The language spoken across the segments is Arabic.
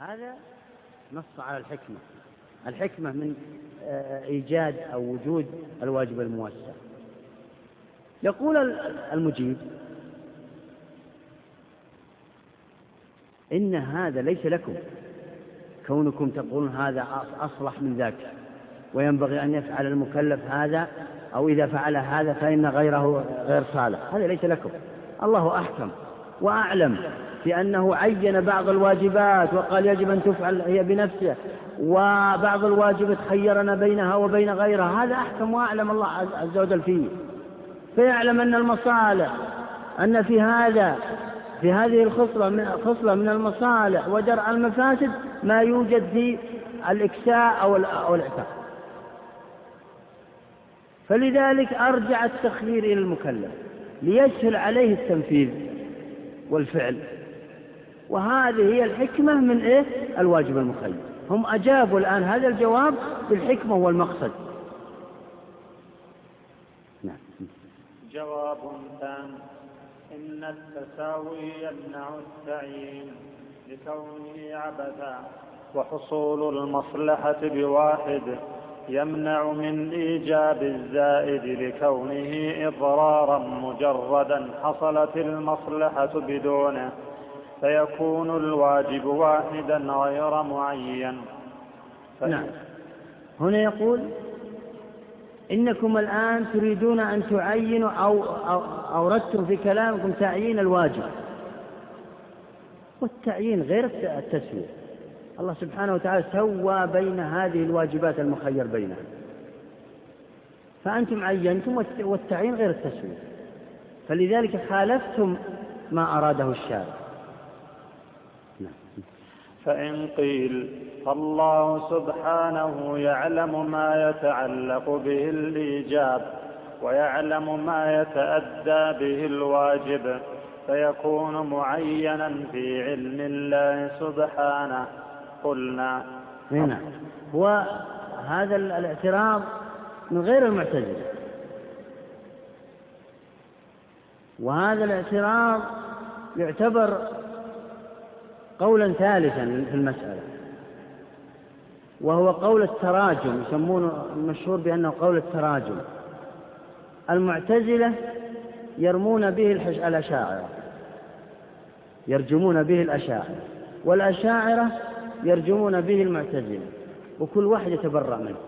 هذا نص على الحكمة. الحكمة من آه، إيجاد أو وجود الواجب الموسع. يقول المجيب إن هذا ليس لكم. كونكم تقولون هذا أصلح من ذاك. وينبغي أن يفعل المكلف هذا أو إذا فعل هذا فإن غيره غير صالح. هذا ليس لكم. الله أحكم وأعلم. في أنه عين بعض الواجبات وقال يجب أن تفعل هي بنفسه وبعض الواجبات خيرنا بينها وبين غيرها. هذا أحكم وأعلم الله عز وجل فيه. فيعلم أن المصالح أن في هذا في هذه الخصلة من خصلة من المصالح ودرء المفاسد ما يوجد في الإكساء أو الإعتاق فلذلك أرجع التخيير إلى المكلف ليسهل عليه التنفيذ والفعل. وهذه هي الحكمة من إيه؟ الواجب المخير هم أجابوا الآن هذا الجواب بالحكمة والمقصد. نعم. جواب ثاني. إن التساوي يمنع التعيين لكونه عبثا. وحصول المصلحة بواحد يمنع من إيجاب الزائد لكونه إضرارا مجردا حصلت المصلحة بدونه. فيكون الواجب واحدا غير معين. نعم. هنا يقول إنكم الآن تريدون أن تعينوا أو, أو أوردتم في كلامكم تعيين الواجب. والتعيين غير التسوية. الله سبحانه وتعالى سوى بين هذه الواجبات المخير بينها. فأنتم عينتم والتعيين غير التسوية. فلذلك خالفتم ما أراده الشارع. فإن قيل فالله سبحانه يعلم ما يتعلق به الإيجاب ويعلم ما يتأدى به الواجب فيكون معينا في علم الله سبحانه. قلنا. هنا وهذا الاعتراض من غير المعتزلة. وهذا الاعتراض يعتبر قولا ثالثا في المسألة وهو قول التراجم يسمونه المشهور بأنه قول التراجم. المعتزلة يرمون به الأشاعرة يرجمون به الأشاعرة والأشاعرة يرجمون به المعتزلة وكل واحد يتبرأ منه.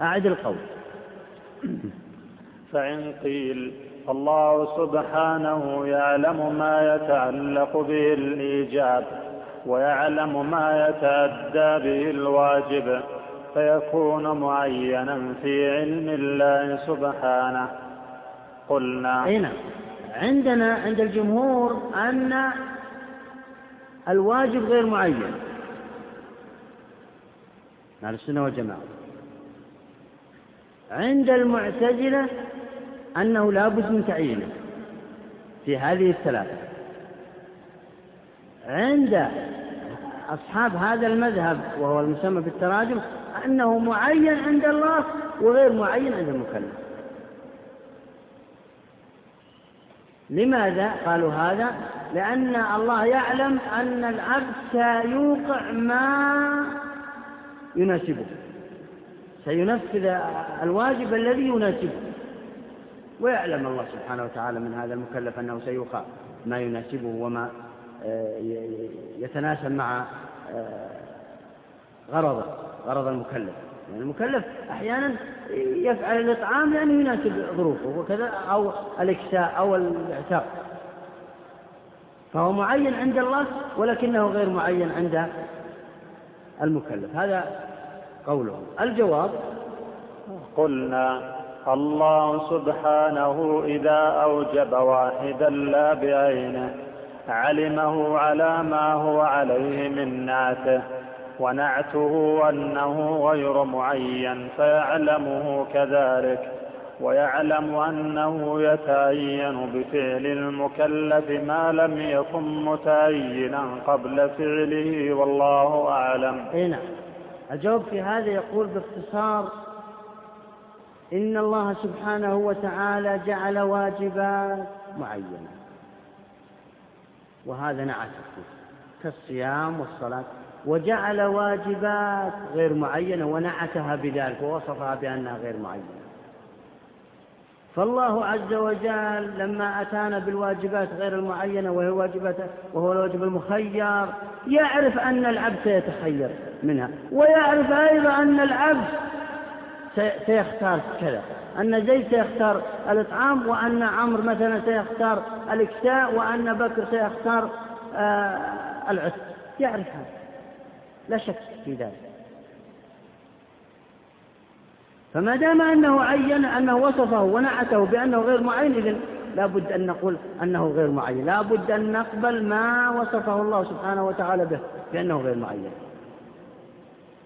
أعد القول. فإن قيل الله سبحانه يعلم ما يتعلق به الإيجاب ويعلم ما يتأدى به الواجب فيكون معينا في علم الله سبحانه. قلنا أين عندنا عند الجمهور أن الواجب غير معين. على السنة والجماعة. عند المعتزلة أنه لا بد من تعيينه في هذه الثلاثة. عند أصحاب هذا المذهب وهو المسمى بالتراجم أنه معين عند الله وغير معين عند المكلف. لماذا قالوا هذا؟ لأن الله يعلم أن العبد سيوقع ما يناسبه سينفذ الواجب الذي يناسبه. ويعلم الله سبحانه وتعالى من هذا المكلف أنه سيوقع ما يناسبه وما آه، يتناسب مع آه، غرضه غرض المكلف. يعني المكلف أحيانا يفعل الإطعام لأنه يناسب ظروفه وكذا أو الإكساء أو الإعتاق. فهو معين عند الله ولكنه غير معين عند المكلف. هذا قوله. الجواب قلنا الله سبحانه إذا أوجب واحدا لا بعينه علمه على ما هو عليه من نعته ونعته أنه غير معين فيعلمه كذلك ويعلم أنه يتعين بفعل المكلف ما لم يكن متعينا قبل فعله والله أعلم. أي نعم. الجواب في هذا يقول باختصار إن الله سبحانه وتعالى جعل واجبات معينة. وهذا نعته كالصيام والصلاة. وجعل واجبات غير معينة ونعتها بذلك ووصفها بأنها غير معينة. فالله عز وجل لما أتانا بالواجبات غير المعينة وهي الواجبات وهو الواجب المخير يعرف أن العبد سيتخير منها. ويعرف أيضا أن العبد سيختار كذا. أن زيد سيختار الإطعام وأن عمرو مثلا سيختار الإكساء وأن بكر سيختار آه العتق يعرف هذا. لا شك في ذلك. فما دام أنه عين أنه وصفه ونعته بأنه غير معين إذن لا بد أن نقول أنه غير معين. لا بد أن نقبل ما وصفه الله سبحانه وتعالى به بأنه غير معين.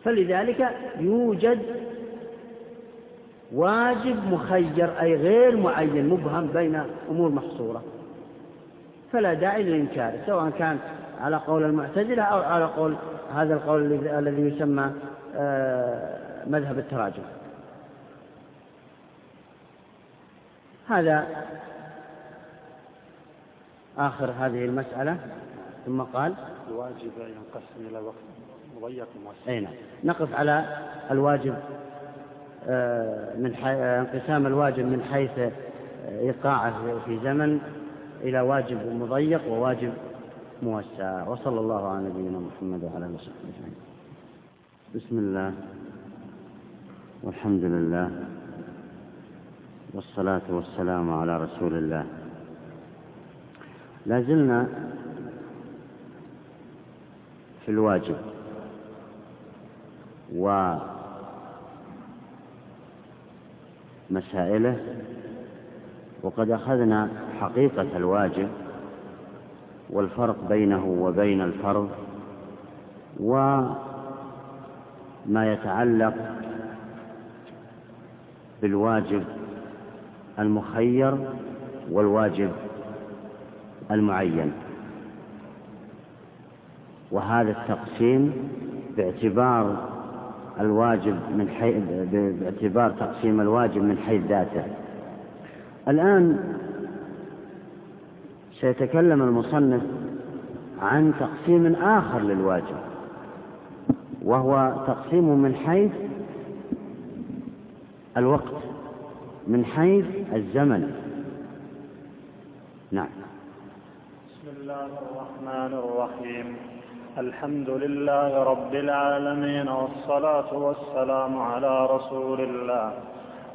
فلذلك يوجد واجب مخير أي غير معين مبهم بين أمور محصورة. فلا داعي للإنكار سواء كان على قول المعتزلة أو على قول هذا القول الذي يسمى آه، مذهب التراجم. هذا آخر هذه المسألة. ثم قال الواجب ينقسم إلى وقت مضيق موسع أي نعم. نقف على الواجب من انقسام الواجب من حيث إيقاعه في زمن إلى واجب مضيق وواجب موسع. وصلى الله على نبينا محمد وعلى آله وصحبه أجمعين. بسم الله والحمد لله والصلاة والسلام على رسول الله. لا زلنا في الواجب ومسائله وقد أخذنا حقيقة الواجب والفرق بينه وبين الفرض وما يتعلق بالواجب المخير والواجب المعين. وهذا التقسيم باعتبار الواجب من حيث باعتبار تقسيم الواجب من حيث ذاته. الآن سيتكلم المصنف عن تقسيم آخر للواجب وهو تقسيم من حيث الوقت من حيث الزمن. نعم. بسم الله الرحمن الرحيم. الحمد لله رب العالمين والصلاة والسلام على رسول الله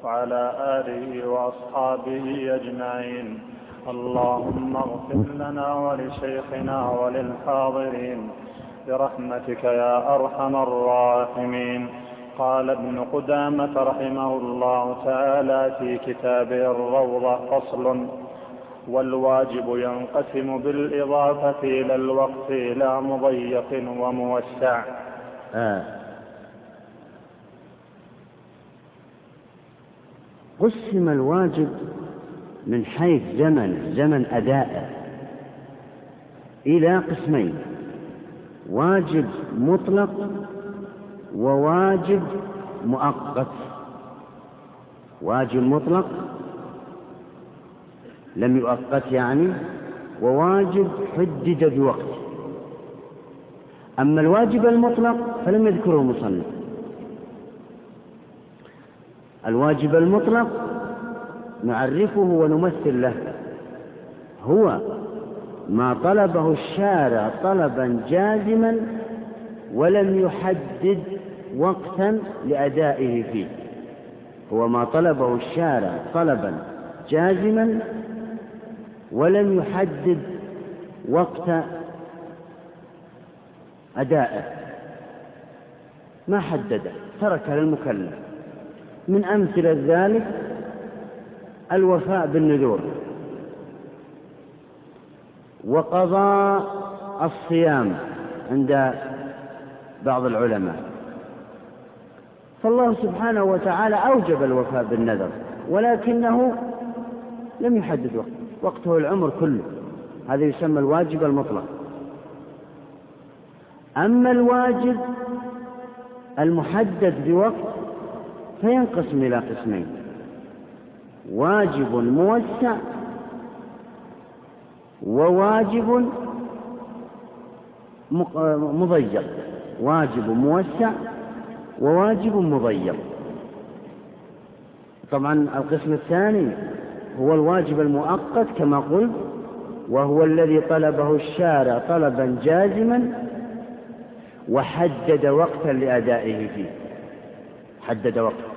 وعلى آله وأصحابه أجمعين. اللهم اغفر لنا ولشيخنا وللحاضرين برحمتك يا أرحم الراحمين. قال ابن قدامة رحمه الله تعالى في كتابه الروضة فصل والواجب ينقسم بالإضافة إلى الوقت إلى مضيق وموسع آه. قسم الواجب من حيث زمن زمن أدائه إلى قسمين واجب مطلق وواجب مؤقت واجب مطلق لم يؤقت يعني وواجب حدد بوقت. أما الواجب المطلق فلم يذكره المصنف. الواجب المطلق نعرفه ونمثل له. هو ما طلبه الشارع طلبا جازما ولم يحدد وقتا لأدائه فيه. هو ما طلبه الشارع طلبا جازما ولم يحدد وقت أدائه. ما حدده ترك للمكلف. من أمثلة ذلك الوفاء بالنذور. وقضاء الصيام عند بعض العلماء. فالله سبحانه وتعالى أوجب الوفاء بالنذر ولكنه لم يحدد وقت وقته العمر كله. هذا يسمى الواجب المطلق. أما الواجب المحدد بوقت فينقسم إلى قسمين. واجب موسع مضيق. واجب موسع وواجب مضيق. طبعا القسم الثاني هو الواجب المؤقت كما قلت وهو الذي طلبه الشارع طلبا جازما وحدد وقتا لأدائه فيه. حدد وقتا.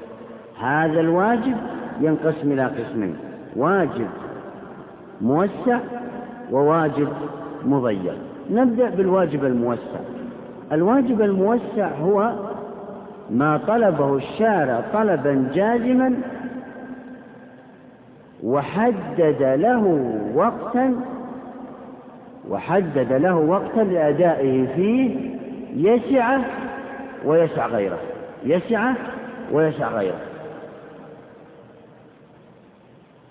هذا الواجب ينقسم إلى قسمين واجب موسع وواجب مضيق نبدأ بالواجب الموسع. الواجب الموسع هو ما طلبه الشارع طلبا جازما وحدد له وقتا وحدد له وقتا لأدائه فيه يسعه ويسع غيره يسعه ويسع غيره.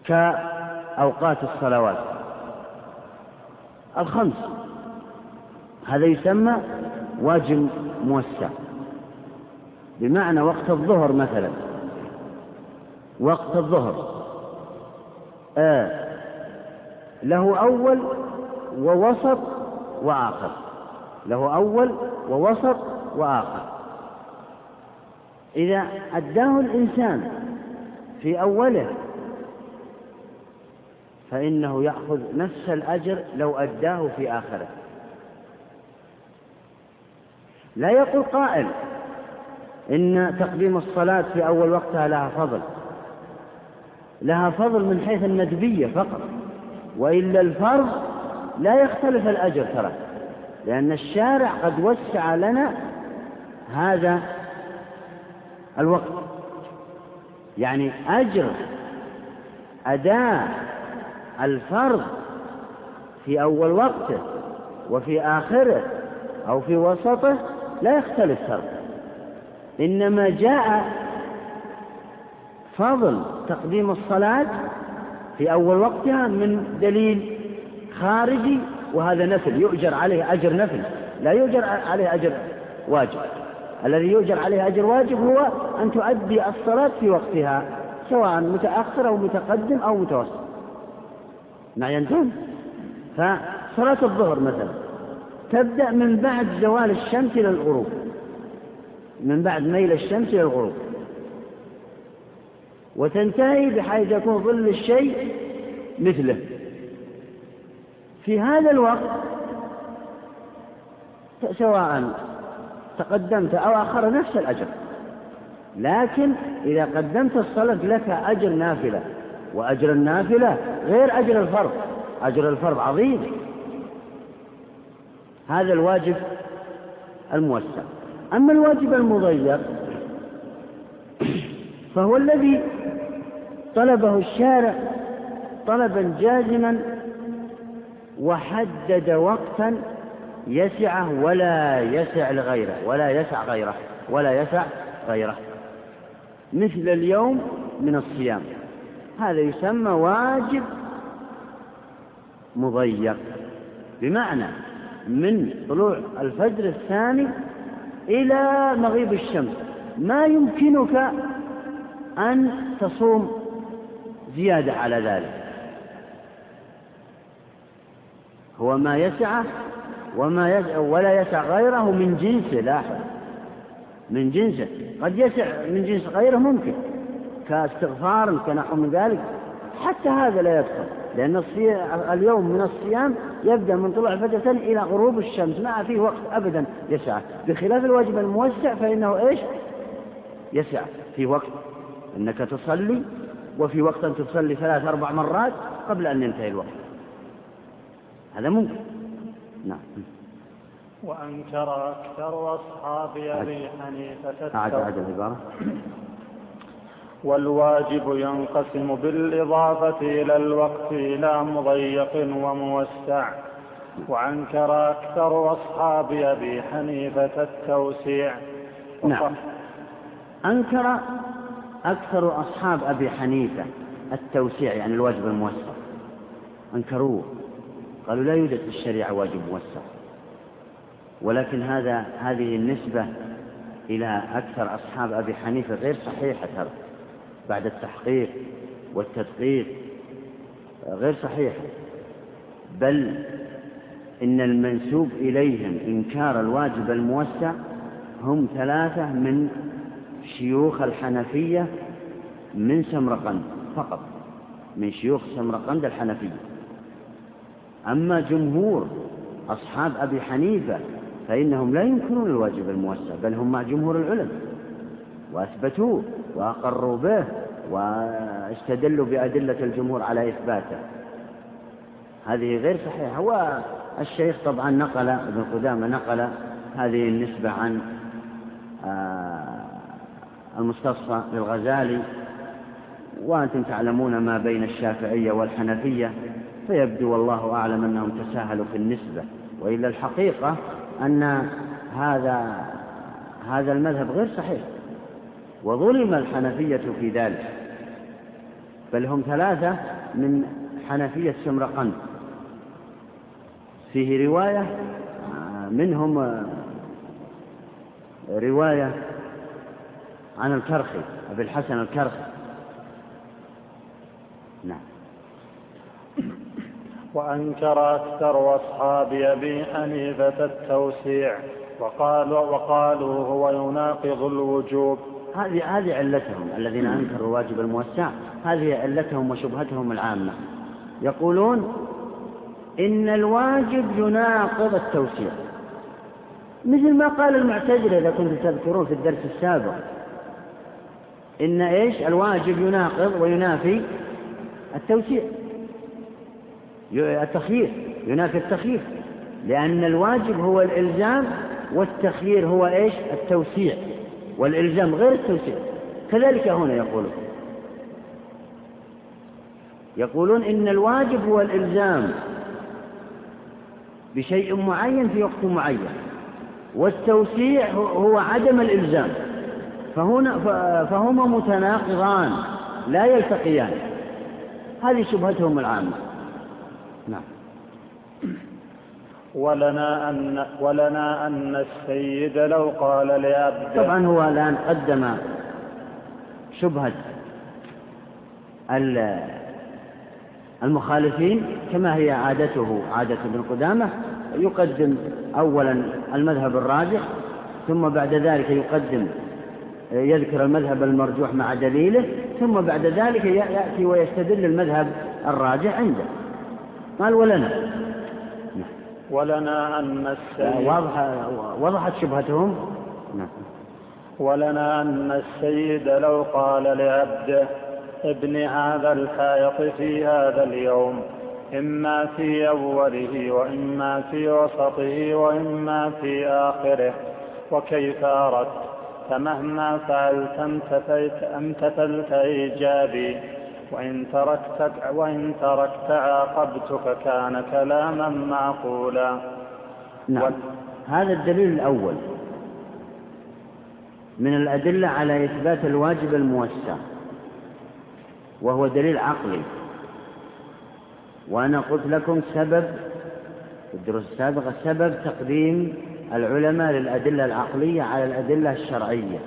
كأوقات الصلوات الخمس هذا يسمى واجب موسع. بمعنى وقت الظهر مثلا وقت الظهر آه. له أول ووسط وآخر. له أول ووسط وآخر. إذا أداه الإنسان في أوله فإنه يأخذ نفس الأجر لو أداه في آخره. لا يقول قائل إن تقديم الصلاة في أول وقتها لها فضل. لها فضل من حيث الندبية فقط وإلا الفرض لا يختلف الأجر ترى لأن الشارع قد وسع لنا هذا الوقت. يعني أجر أداء الفرض في أول وقته وفي آخره أو في وسطه لا يختلف فرق إنما جاء فضل تقديم الصلاة في أول وقتها من دليل خارجي وهذا نفل يؤجر عليه أجر نفل لا يؤجر عليه أجر واجب. الذي يؤجر عليه أجر واجب هو أن تؤدي الصلاة في وقتها سواء متأخر أو متقدم أو متوسط. معي أنتم فصلاة الظهر مثلا تبدأ من بعد زوال الشمس إلى الغروب من بعد ميل الشمس إلى الغروب. وتنتهي بحيث يكون ظل الشيء مثله. في هذا الوقت سواء تقدمت أو أخر نفس الأجر لكن إذا قدمت الصلاة لك أجر نافلة وأجر النافلة غير أجر الفرض أجر الفرض عظيم. هذا الواجب الموسع. أما الواجب المضيق فهو الذي طلبه الشارع طلبا جازما وحدد وقتا يسعه ولا يسع لغيره ولا يسع غيره ولا يسع غيره. مثل اليوم من الصيام. هذا يسمى واجب مضيق. بمعنى من طلوع الفجر الثاني إلى مغيب الشمس. ما يمكنك أن تصوم زيادة على ذلك. هو ما يسعه وما يسع ولا يسع غيره من جنسه لاحظ. من جنسه. قد يسع من جنس غيره ممكن. كاستغفار كنحو من ذلك حتى هذا لا يدخل. لأن اليوم من الصيام يبدأ من طلوع الفجر إلى غروب الشمس ما فيه وقت أبدا يسع. بخلاف الواجب الموسع فإنه إيش؟ يسع. في وقت. أنك تصلي وفي وقت أن تصلي ثلاث أربع مرات قبل أن ينتهي الوقت. هذا ممكن. نعم. وأنكر أكثر أصحاب أبي حنيفة أعد أعد العبارة والواجب ينقسم بالإضافة إلى الوقت إلى مضيق وموسع. وأنكر أكثر أصحاب أبي حنيفة التوسيع. نعم. أنكر أكثر أصحاب أبي حنيفة التوسيع يعني الواجب الموسع. أنكروه. قالوا لا يوجد في الشريعة واجب موسع. ولكن هذا هذه النسبة إلى أكثر أصحاب أبي حنيفة غير صحيحة ترى بعد التحقيق والتدقيق غير صحيحة. بل إن المنسوب إليهم إنكار الواجب الموسع هم ثلاثة من شيوخ الحنفية من سمرقند فقط من شيوخ سمرقند الحنفية. أما جمهور أصحاب أبي حنيفة فإنهم لا ينكرون الواجب الموسع بل هم مع جمهور العلم. وأثبتوه وأقروا به واستدلوا بأدلة الجمهور على إثباته. هذه غير صحيحة. والشيخ طبعا نقل ابن قدامة نقل هذه النسبة عن آه، المستصفى للغزالي وأنتم تعلمون ما بين الشافعية والحنفية فيبدو والله أعلم أنهم تساهلوا في النسبة. وإلا الحقيقة أن هذا هذا المذهب غير صحيح. وظلم الحنفية في ذلك. بل هم ثلاثة من حنفية سمرقند. فيه رواية منهم رواية عن الكرخي أبي الحسن الكرخي. نعم. وأنكر أكثر أصحاب أبي حنيفة التوسيع وقالوا, وقالوا هو يناقض الوجوب. هذه هذه علتهم الذين أنكروا الواجب الموسع هذه علتهم وشبهتهم العامة. يقولون إن الواجب يناقض التوسيع. مثل ما قال المعتزلة إذا كنتم تذكرون في الدرس السابق إن إيش؟ الواجب يناقض وينافي التوسيع. التخيير ينافي التخيير. لأن الواجب هو الإلزام والتخيير هو إيش؟ التوسيع. والإلزام غير التوسيع. كذلك هنا يقولون. يقولون إن الواجب هو الإلزام بشيء معين في وقت معين. والتوسيع هو عدم الإلزام. فهنا فهما متناقضان لا يلتقيان. هذه شبهتهم العامة. نعم. ولنا أن ولنا أن السيد لو قال لعبده طبعا هو الآن قدم شبهة المخالفين كما هي عادته عادة ابن قدامة. يقدم أولا المذهب الراجح ثم بعد ذلك يقدم يذكر المذهب المرجوح مع دليله ثم بعد ذلك يأتي ويستدل المذهب الراجح عنده. قال ولنا. ولنا أن السيد واضح وضحت شبهتهم؟ نعم. ولنا أن السيد لو قال لعبده ابن هذا الحائط في هذا اليوم إما في أوله وإما في وسطه وإما في آخره وكيف أردت؟ فمهما فعلت امتثلت, امتثلت إيجابي. وإن تركت, وإن تركت عاقبتك كان كلاما معقولا. نعم. هذا الدليل الأول. من الأدلة على إثبات الواجب الموسع. وهو دليل عقلي. وأنا قلت لكم سبب في الدروس السابقة سبب تقديم العلماء للأدلة العقلية على الأدلة الشرعية.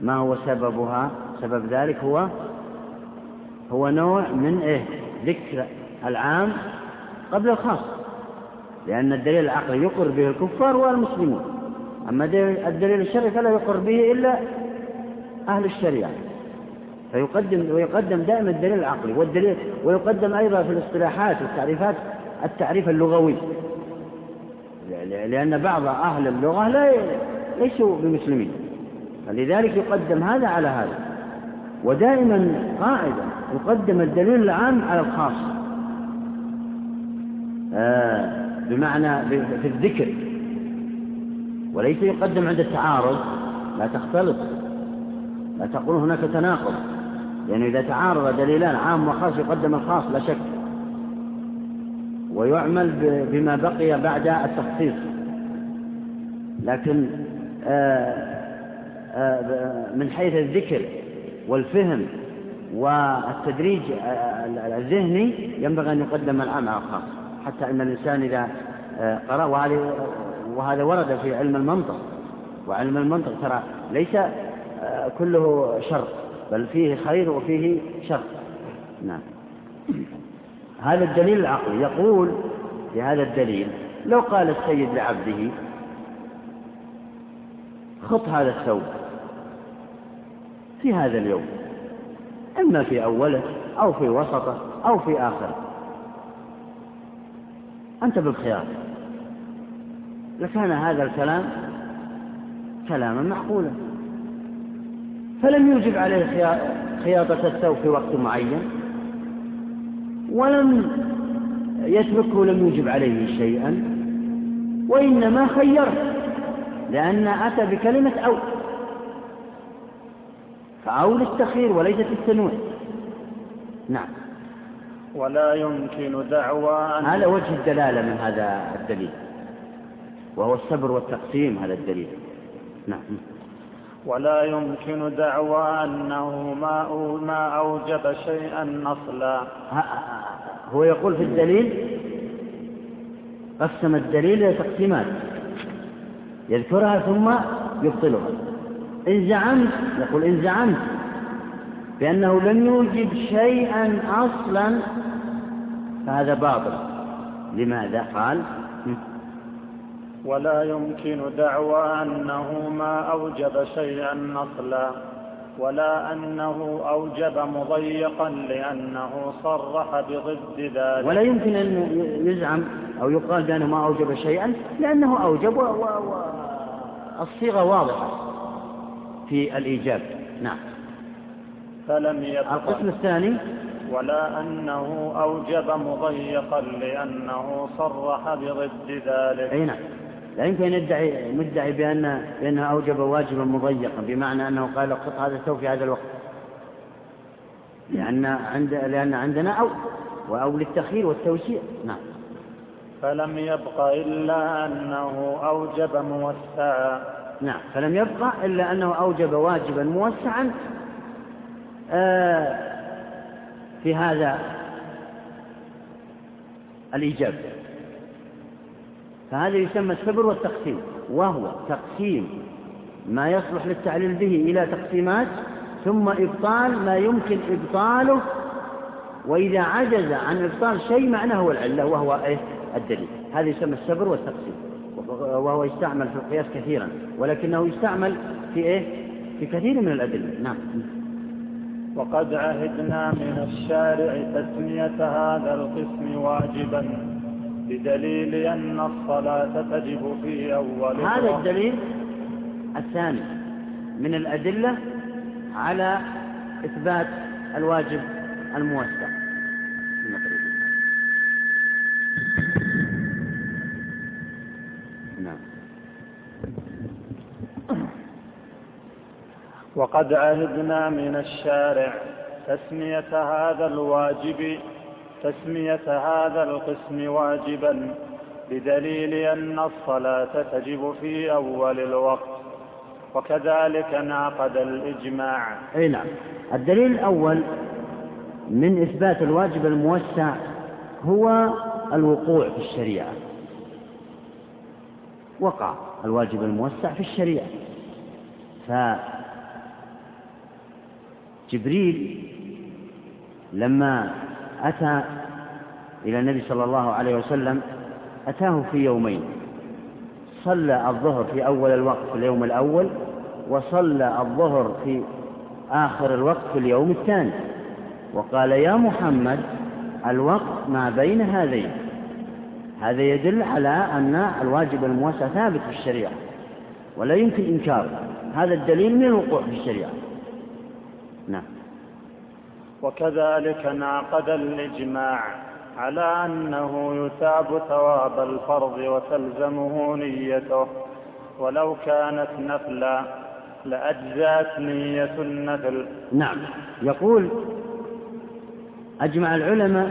ما هو سببها؟ سبب ذلك هو هو نوع من إيه؟ ذكر العام قبل الخاص. لأن الدليل العقلي يقر به الكفار والمسلمون. أما الدليل الشرعي فلا يقر به إلا أهل الشريعة. فيقدم ويقدم دائما الدليل العقلي. والدليل ويقدم أيضا في الاصطلاحات والتعريفات التعريف اللغوي. لأن بعض أهل اللغة لا ليسوا بمسلمين. فلذلك يقدم هذا على هذا. ودائما قاعدة يقدم الدليل العام على الخاص. آه بمعنى في الذكر. وليس يقدم عند التعارض. لا تختلط. لا تقول هناك تناقض. لأنه يعني إذا تعارض دليلان عام وخاص يقدم الخاص لا شك. ويعمل بما بقي بعد التخصيص. لكن آه، آه، من حيث الذكر والفهم والتدريج آه، الذهني ينبغي أن يقدم العام على الخاص. حتى أن الإنسان إذا قرأ وهذا ورد في علم المنطق. وعلم المنطق ترى ليس كله شر بل فيه خير وفيه شر. نعم. هذا الدليل العقلي. يقول في هذا الدليل لو قال السيد لعبده خط هذا الثوب في هذا اليوم إما في أوله أو في وسطه أو في آخره. أنت بالخيار. لكان هذا الكلام كلاما معقولا. فلم يوجب عليه خياطة الثوب في وقت معين. ولم يتركه لم يوجب عليه شيئا وإنما خيره لأن أتى بكلمة أو. فأو للتخير وليست التنويع. نعم. ولا يمكن دعوى أن هذا وجه الدلالة من هذا الدليل وهو الصبر والتقسيم هذا الدليل. نعم. ولا يمكن دعوى أنه ما ما أوجب شيئا أصلا هو يقول في الدليل قسم الدليل إلى تقسيمات. يذكرها ثم يبطلها. إن زعمت يقول إن زعمت بأنه لم يوجب شيئا أصلا فهذا باطل. لماذا؟ قال ولا يمكن دعوى أنه ما أوجب شيئا أصلا ولا أنه أوجب مضيقا لأنه صرح بضد ذلك. ولا يمكن أن يزعم أو يقال بأنه ما أوجب شيئا لأنه أوجب والصيغة واضحة في الإيجاب. نعم. فلم يبقى. القسم الثاني. ولا أنه أوجب مضيقا لأنه صرح بضد ذلك. أي نعم. لا يمكن أن يدعي مدعي بأن بأنه أوجب واجبا مضيقا بمعنى أنه قال قط هذا الثوب في هذا الوقت. لأن عند لأن عندنا أو وأو للتخيير والتوسيع. نعم. فلم يبق إلا أنه أوجب موسعا. نعم. فلم يبق إلا أنه أوجب واجبا موسعا آه في هذا الإيجاب. فهذا يسمى السبر والتقسيم وهو تقسيم ما يصلح للتعليل به إلى تقسيمات ثم إبطال ما يمكن إبطاله وإذا عجز عن إبطال شيء معناه هو العلة وهو إيه الدليل. هذا يسمى السبر والتقسيم. وهو يستعمل في القياس كثيرا ولكنه يستعمل في إيه في كثير من الأدلة. نعم. وقد عهدنا من الشارع تسمية هذا القسم واجبا. بدليل أن الصلاة تجب في أول هذا الدليل الثاني من الأدلة على إثبات الواجب الموسع. نعم. وقد عهدنا من الشارع تسمية هذا الواجب تسمية هذا القسم واجبا بدليل أن الصلاة تجب في أول الوقت. وكذلك انعقد الإجماع. أي نعم. الدليل الأول من إثبات الواجب الموسع هو الوقوع في الشريعة. وقع الواجب الموسع في الشريعة. فجبريل لما أتى إلى النبي صلى الله عليه وسلم أتاه في يومين. صلى الظهر في أول الوقت في اليوم الأول وصلى الظهر في آخر الوقت في اليوم الثاني. وقال يا محمد الوقت ما بين هذين. هذا يدل على أن الواجب الموسع ثابت في الشريعة ولا يمكن إنكاره هذا الدليل من الوقوع في الشريعة. نعم. وكذلك انعقد الإجماع على أنه يثاب ثواب الفرض وتلزمه نيته. ولو كانت نفلا لأجزأت نية النفل. نعم. يقول أجمع العلماء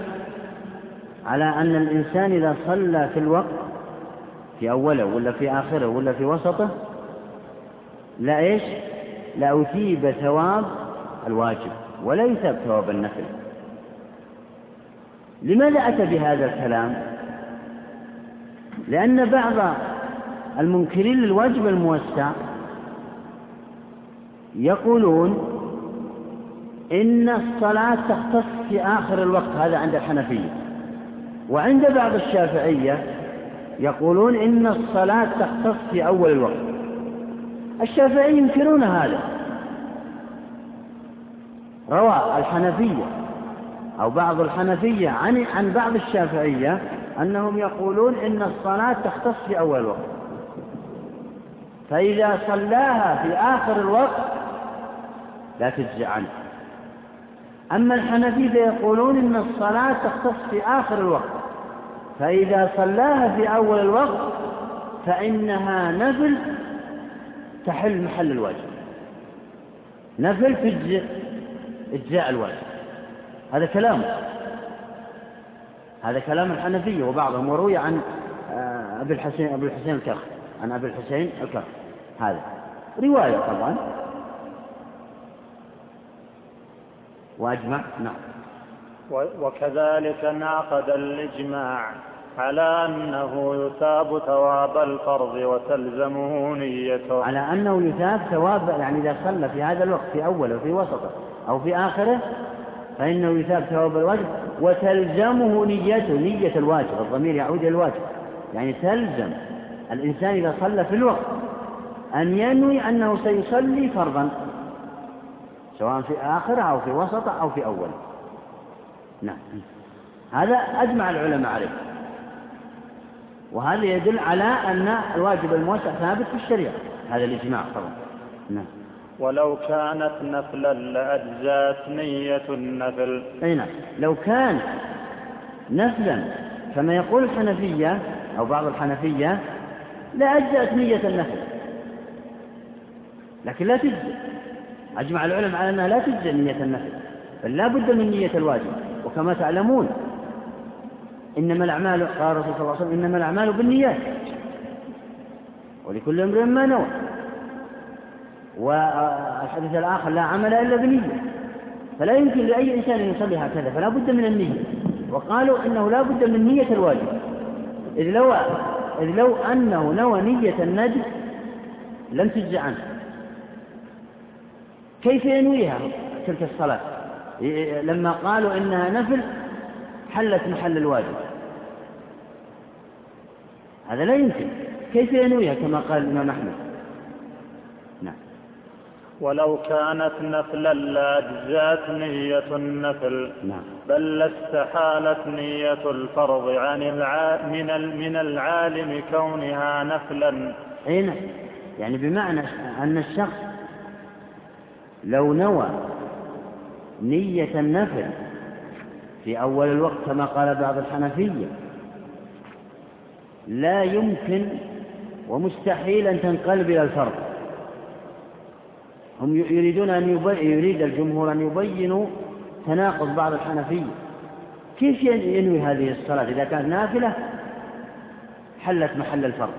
على أن الإنسان إذا صلى في الوقت في أوله ولا في آخره ولا في وسطه لا إيش؟ لا أثيب ثواب الواجب. ولا يثاب ثواب النفل. لماذا أتى بهذا الكلام؟ لأن بعض المنكرين للواجب الموسع يقولون إن الصلاة تختص في آخر الوقت هذا عند الحنفية. وعند بعض الشافعية يقولون إن الصلاة تختص في أول الوقت. الشافعي ينكرون هذا. روى الحنفية أو بعض الحنفية عن عن بعض الشافعية أنهم يقولون إن الصلاة تختص في أول الوقت فإذا صلاها في آخر الوقت لا تجزي عنه. أما الحنفية يقولون إن الصلاة تختص في آخر الوقت. فإذا صلاها في أول الوقت فإنها نفل تحل محل الواجب. نفل تجزئ. إجزاء الواجب هذا كلام. هذا كلام الحنفية وبعضهم وروي عن آه، أبي الحسين أبي الحسين الكرخ. عن أبي الحسين الكرخ. هذا. رواية طبعا. وأجمع. نعم. وكذلك انعقد الإجماع على أنه يثاب ثواب الفرض وتلزمه نيته. على أنه يثاب ثواب يعني إذا صلى في هذا الوقت في أوله وفي وسطه. أو في آخره فإنه يثاب ثواب الواجب وتلزمه نيته نية الواجب الضمير يعود إلى الواجب. يعني تلزم الإنسان إذا صلى في الوقت أن ينوي أنه سيصلي فرضا سواء في آخره أو في وسطه أو في أوله. نعم. هذا أجمع العلماء عليه. وهذا يدل على أن الواجب الموسع ثابت في الشريعة. هذا الإجماع طبعا. نعم. ولو كانت نفلا لأجزأت نية النفل. أي نعم. لو كان نفلا كما يقول الحنفية أو بعض الحنفية لأجزأت نية النفل. لكن لا تجزئ. أجمع العلماء على أنها لا تجزئ نية النفل بل لا بد من نية الواجب. وكما تعلمون إنما الأعمال قال الرسول صلى الله عليه وسلم إنما الأعمال بالنيات. ولكل امرئ ما نوى. والحديث الآخر لا عمل إلا بنية فلا يمكن لأي إنسان أن يصلي هكذا فلا بد من النية. وقالوا إنه لا بد من نية الواجب. إذ لو إذ لو أنه نوى نية النجم لم تجزع عنه. كيف ينويها تلك الصلاة؟ لما قالوا إنها نفل حلت محل الواجب. هذا لا يمكن. كيف ينويها كما قال الإمام أحمد؟ ولو كانت نفلا لأجزات نية النفل نعم. بل لاستحالت نية الفرض عن الع... من من العالم كونها نفلا. أي نعم. يعني بمعنى أن الشخص لو نوى نية النفل في أول الوقت كما قال بعض الحنفية لا يمكن ومستحيل أن تنقلب إلى الفرض. هم يريدون أن يريد الجمهور أن يبينوا تناقض بعض الحنفية كيف ينوي هذه الصلاة؟ إذا كانت نافلة حلت محل الفرض.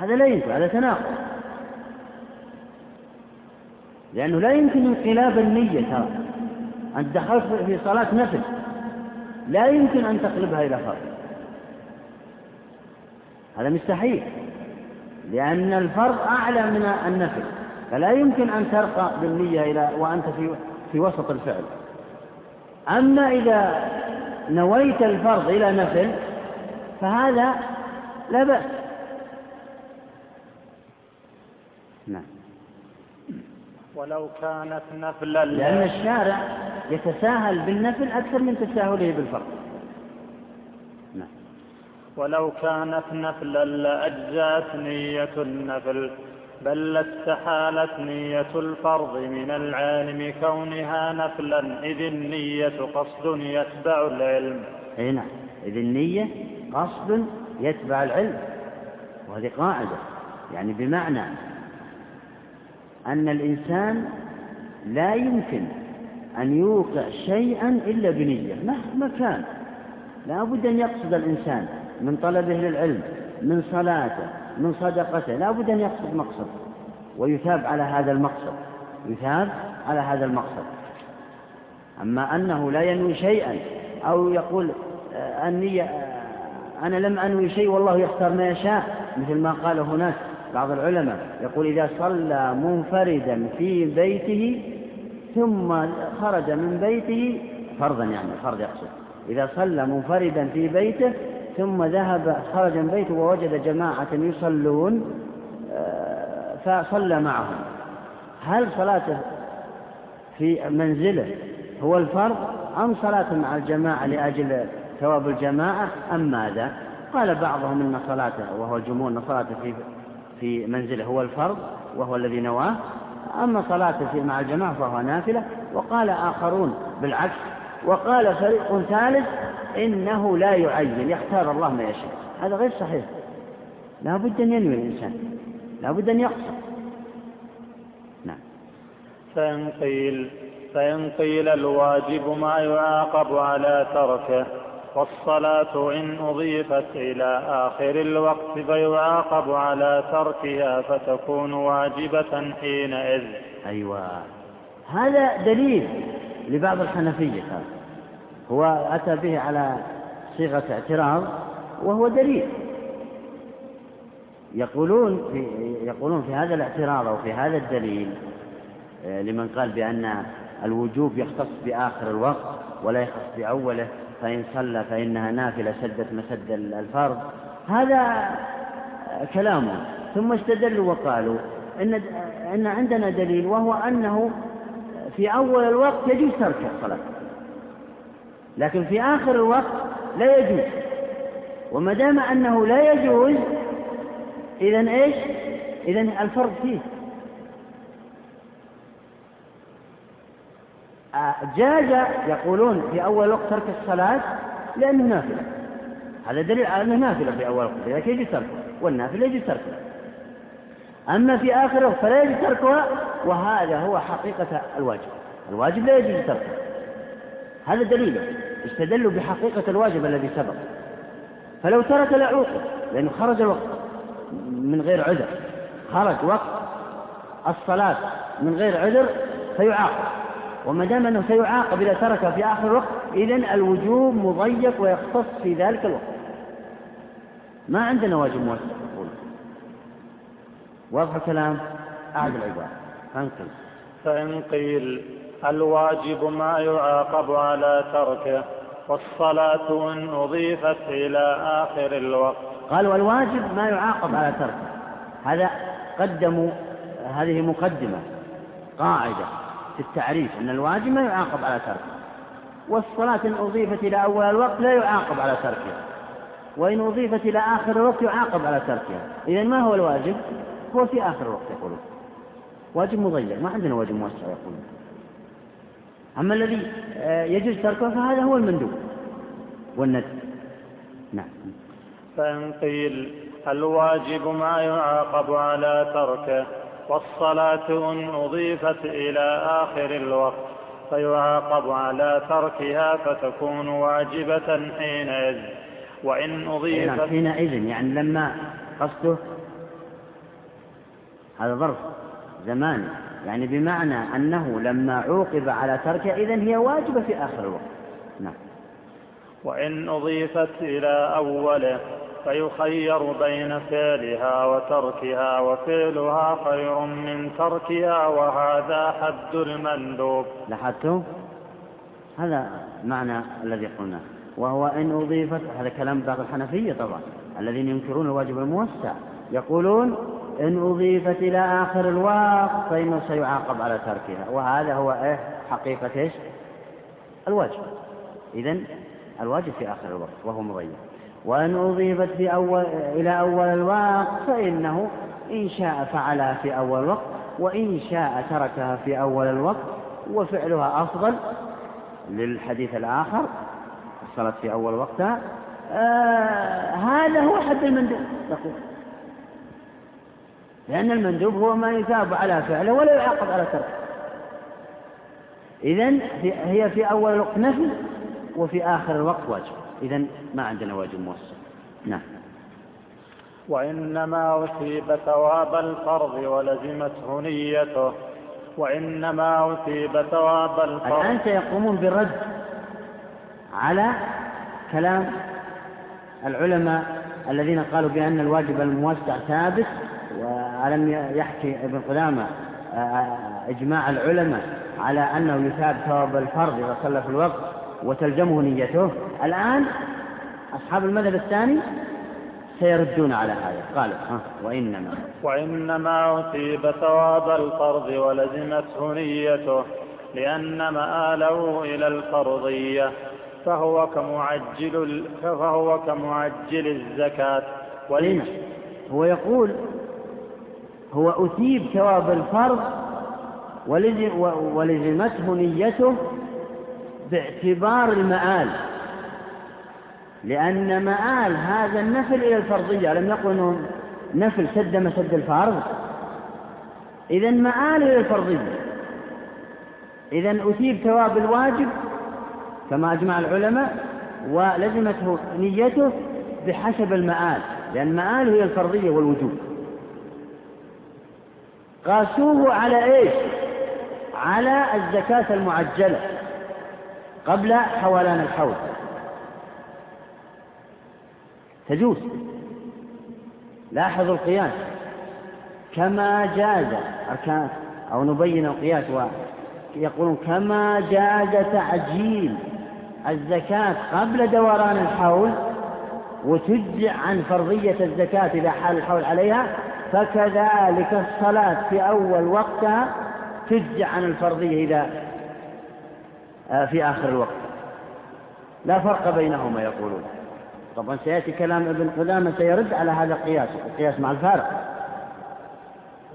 هذا لا يمكن هذا تناقض. لأنه لا يمكن انقلاب النية ترى. أنت دخلت في صلاة نفل. لا يمكن أن تقلبها إلى فرض. هذا مستحيل. لأن الفرض أعلى من النفل. فلا يمكن أن ترقى بالنية إلى وأنت في في وسط الفعل. أما إذا نويت الفرض إلى نفل فهذا لا بأس. نعم. ولو كانت نفلا لأن الشارع يتساهل بالنفل أكثر من تساهله بالفرض. نعم. ولو كانت نفلا لأجزأت نية النفل. بل لاستحالت نية الفرض من العالم كونها نفلا إذ النية قصد يتبع العلم. أي نعم إذ النية قصد يتبع العلم وهذه قاعدة. يعني بمعنى أن الإنسان لا يمكن أن يوقع شيئا إلا بنية مهما كان. لا بد أن يقصد الإنسان من طلبه للعلم من صلاته من صدقته. لا بد أن يقصد مقصد. ويثاب على هذا المقصد. يثاب على هذا المقصد. أما أنه لا ينوي شيئا أو يقول آه، أني آه، أنا لم أنوي شيء والله يختار ما يشاء مثل ما قال هناك بعض العلماء. يقول إذا صلى منفردا في بيته ثم خرج من بيته فرضا يعني فرض يقصد. إذا صلى منفردا في بيته ثم ذهب خرج من بيته ووجد جماعة يصلون آه، فصلى معهم هل صلاته في منزله هو الفرض أم صلاة مع الجماعة لأجل ثواب الجماعة أم ماذا؟ قال بعضهم إن صلاته وهو الجمهور أن صلاته في في منزله هو الفرض وهو الذي نواه أما صلاته مع الجماعة فهو نافلة وقال آخرون بالعكس وقال فريق ثالث إنه لا يعين يختار الله ما يشاء. هذا غير صحيح. لا بد أن ينوي الإنسان. لا بد أن يقصر نعم. فإن قيل فإن قيل الواجب ما يعاقب على تركه والصلاة إن أضيفت إلى آخر الوقت فيعاقب على تركها فتكون واجبة حينئذ. أيوة. هذا دليل لبعض الحنفية. هذا هو أتى به على صيغة اعتراض وهو دليل. يقولون في يقولون في هذا الاعتراض أو في هذا الدليل آه، لمن قال بأن الوجوب يختص بآخر الوقت ولا يختص بأوله فإن صلى فإنها نافلة سدت مسد الفرض. هذا كلام. ثم استدلوا وقالوا إن, إن عندنا دليل وهو أنه في أول الوقت يجوز ترك الصلاة. لكن في آخر الوقت لا يجوز. وما دام أنه لا يجوز إذا إيش؟ إذا الفرض فيه. جاز يقولون في أول وقت ترك الصلاة لأنه نافلة. هذا دليل على أنه نافلة في أول وقت لذلك يجب تركها والنافلة يجب تركها. أما في آخر وقت فلا يجب تركها وهذا هو حقيقة الواجب. الواجب لا يجب تركه هذا دليل استدلوا بحقيقة الواجب الذي سبق. فلو ترك لعوقب لأنه خرج الوقت من غير عذر خرج وقت الصلاة من غير عذر فيعاقب. وما دام أنه سيعاقب إذا ترك في آخر الوقت إذن الوجوب مضيق ويختص في ذلك الوقت. ما عندنا واجب موسع واضح الكلام؟ أعد العبارة. فانقل فإن قيل الواجب ما يعاقب على تركه والصلاة إن أضيفت إلى آخر الوقت. قالوا الواجب ما يعاقب على تركه. هذا قدموا هذه مقدمة قاعدة في التعريف أن الواجب ما يعاقب على تركه. والصلاة إن أضيفت إلى أول الوقت لا يعاقب على تركها وإن أضيفت إلى آخر الوقت يعاقب على تركها إذا ما هو الواجب؟ هو في آخر الوقت يقولون واجب مضيق ما عندنا واجب موسع يقولون أما الذي آه، يجوز تركه فهذا هو المندوب والندب. نعم. فإن قيل الواجب ما يعاقب على تركه والصلاة إن أضيفت إلى آخر الوقت فيعاقب على تركها فتكون واجبة حينئذ. وإن أضيفت نعم حينئذ يعني لما قصده هذا ظرف زمان. يعني بمعنى أنه لما عوقب على تركها إذن هي واجبة في آخر الوقت. نعم. وإن أضيفت إلى أوله فيخير بين فعلها وتركها وفعلها خير من تركها وهذا حد المندوب. لاحظتم هذا معنى الذي قلناه. وهو إن أضيفت هذا كلام بعض الحنفية طبعا الذين ينكرون الواجب الموسع. يقولون إن أضيفت إلى آخر الوقت فإنه سيعاقب على تركها. وهذا هو إيه؟ حقيقة إيش؟ الواجب. إذا الواجب في آخر الوقت وهو مضيق وإن أضيفت في أول إلى أول الوقت فإنه إن شاء فعلها في أول الوقت وإن شاء تركها في أول الوقت وفعلها أفضل للحديث الآخر الصلاة في أول وقتها. آه هذا هو حد المندوب تقول لأن المندوب هو ما يثاب على فعله ولا يعاقب على تركه. إذن هي في أول الوقت نفي وفي آخر الوقت واجب. إذا ما عندنا واجب موسع نعم. وإنما أصيب ثواب الفرض ولزمته نيته وإنما أصيب ثواب الفرض. الآن سيقومون بالرد على كلام العلماء الذين قالوا بأن الواجب الموسع ثابت ولم يحكي ابن قدامة آه، إجماع العلماء على أنه يثاب ثواب الفرض إذا صلى في الوقت وتلزمه نيته. الآن أصحاب المذهب الثاني سيردون على هذا. قال ها وإنما. وإنما أصيب ثواب الفرض ولزمته نيته لأن مآله إلى الفرضية فهو كمعجل فهو كمعجل الزكاة. وليس هو يقول هو أثيب ثواب الفرض ولزمته نيته باعتبار المآل. لأن مآل هذا النفل إلى الفرضية لم يقل أنه نفل سد مسد الفرض. إذا مآل إلى الفرضية. إذا أثيب ثواب الواجب كما أجمع العلماء ولزمته نيته بحسب المآل. لأن مآله هي الفرضية والوجوب. قاسوه على إيش؟ على الزكاة المعجلة قبل حولان الحول تجوز. لاحظوا القياس. كما جاز أركان أو نبين القياس ويقولون كما جاز تعجيل الزكاة قبل دوران الحول وتجزع عن فرضية الزكاة إذا حال الحول عليها فكذلك الصلاة في أول وقتها تجزع عن الفرضية إذا آه، في آخر الوقت. لا فرق بينهما يقولون. طبعا سيأتي كلام ابن قدامة سيرد على هذا القياس القياس مع الفارق.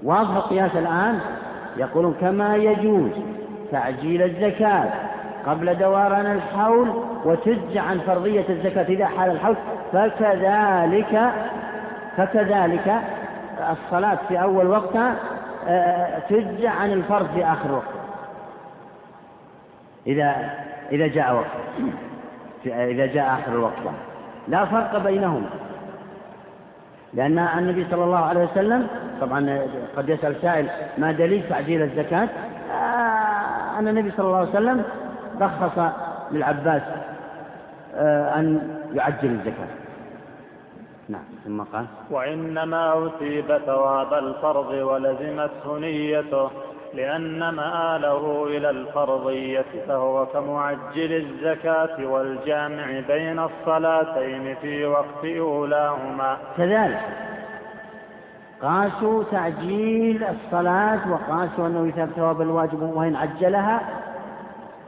واضح القياس الآن؟ يقولون كما يجوز تعجيل الزكاة قبل دوران الحول وتجزع عن فرضية الزكاة إذا حال الحول. فكذلك فكذلك الصلاة في أول وقتها آه، تجزع عن الفرض في آخر وقت. إذا إذا جاء وقت. إذا جاء آخر الوقت. لا فرق بينهما. لأن النبي صلى الله عليه وسلم طبعا قد يسأل سائل ما دليل تعجيل الزكاة؟ آه أن النبي صلى الله عليه وسلم رخص للعباس آه أن يعجل الزكاة. نعم ثم قال وإنما أثيب ثواب الفرض ولزمته نيته لأن مآله إلى الفرضية فهو كمعجل الزكاة والجامع بين الصلاتين في وقت أولاهما. كذلك قاسوا تعجيل الصلاة وقاسوا أنه يثاب ثواب الواجب وإن عجلها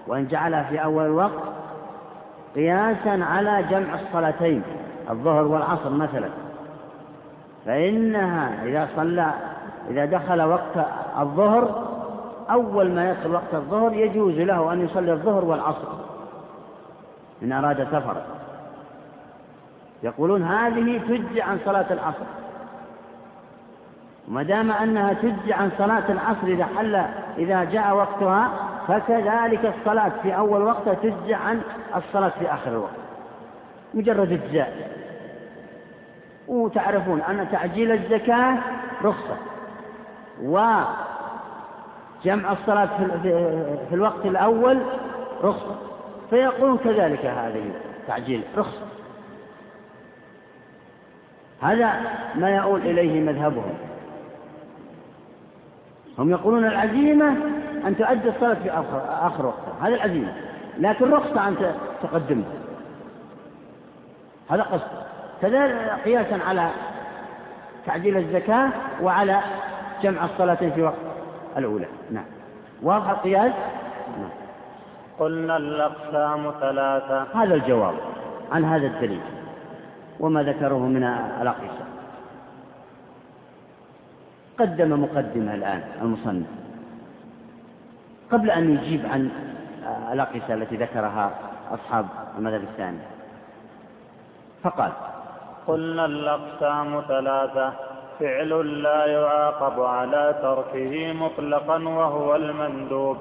وإن جعلها في أول الوقت قياسا على جمع الصلاتين. الظهر والعصر مثلا. فإنها إذا صلى إذا دخل وقت الظهر أول ما يدخل وقت الظهر يجوز له أن يصلي الظهر والعصر إن أراد سفرا يقولون هذه تجزي عن صلاة العصر. ما دام أنها تجزي عن صلاة العصر إذا حل إذا جاء وقتها فكذلك الصلاة في أول وقتها تجزي عن الصلاة في آخر الوقت مجرد إجزاء وتعرفون أن تعجيل الزكاة رخصة. وجمع الصلاة في الوقت الأول رخصة. فيقولون كذلك هذه تعجيل رخصة. هذا ما يؤول إليه مذهبهم. هم يقولون العزيمة أن تؤدي الصلاة في آخر, آخر وقتها. العزيمة. لكن رخصة أن تقدمها. هذا قصد. كذلك قياسا على تعجيل الزكاة وعلى جمع الصلاتين في وقت الأولى. نعم. واضح القياس؟ نعم. قلنا الأقسام ثلاثة. هذا الجواب عن هذا الدليل وما ذكره من الأقيسة قدم مقدمة الآن المصنف. قبل أن يجيب عن الأقيسة التي ذكرها أصحاب المذهب الثاني فقال قلنا الأقسام ثلاثة. فعل لا يعاقب على تركه مطلقا وهو المندوب.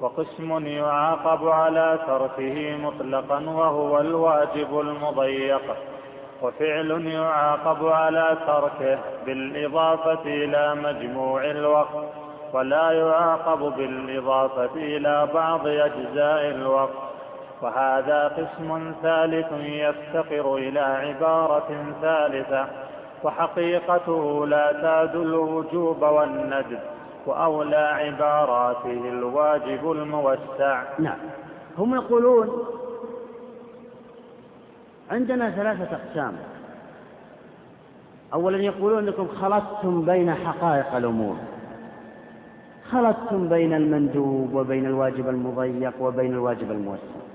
وقسم يعاقب على تركه مطلقا وهو الواجب المضيق. وفعل يعاقب على تركه بالإضافة إلى مجموع الوقت. ولا يعاقب بالإضافة إلى بعض أجزاء الوقت. وهذا قسم ثالث يفتقر إلى عبارة ثالثة وحقيقته لا تاد الوجوب والندب وأولى عباراته الواجب الموسع. نعم. هم يقولون عندنا ثلاثة أقسام. أولا يقولون أنكم خلطتم بين حقائق الأمور. خلطتم بين المندوب وبين الواجب المضيق وبين الواجب الموسع.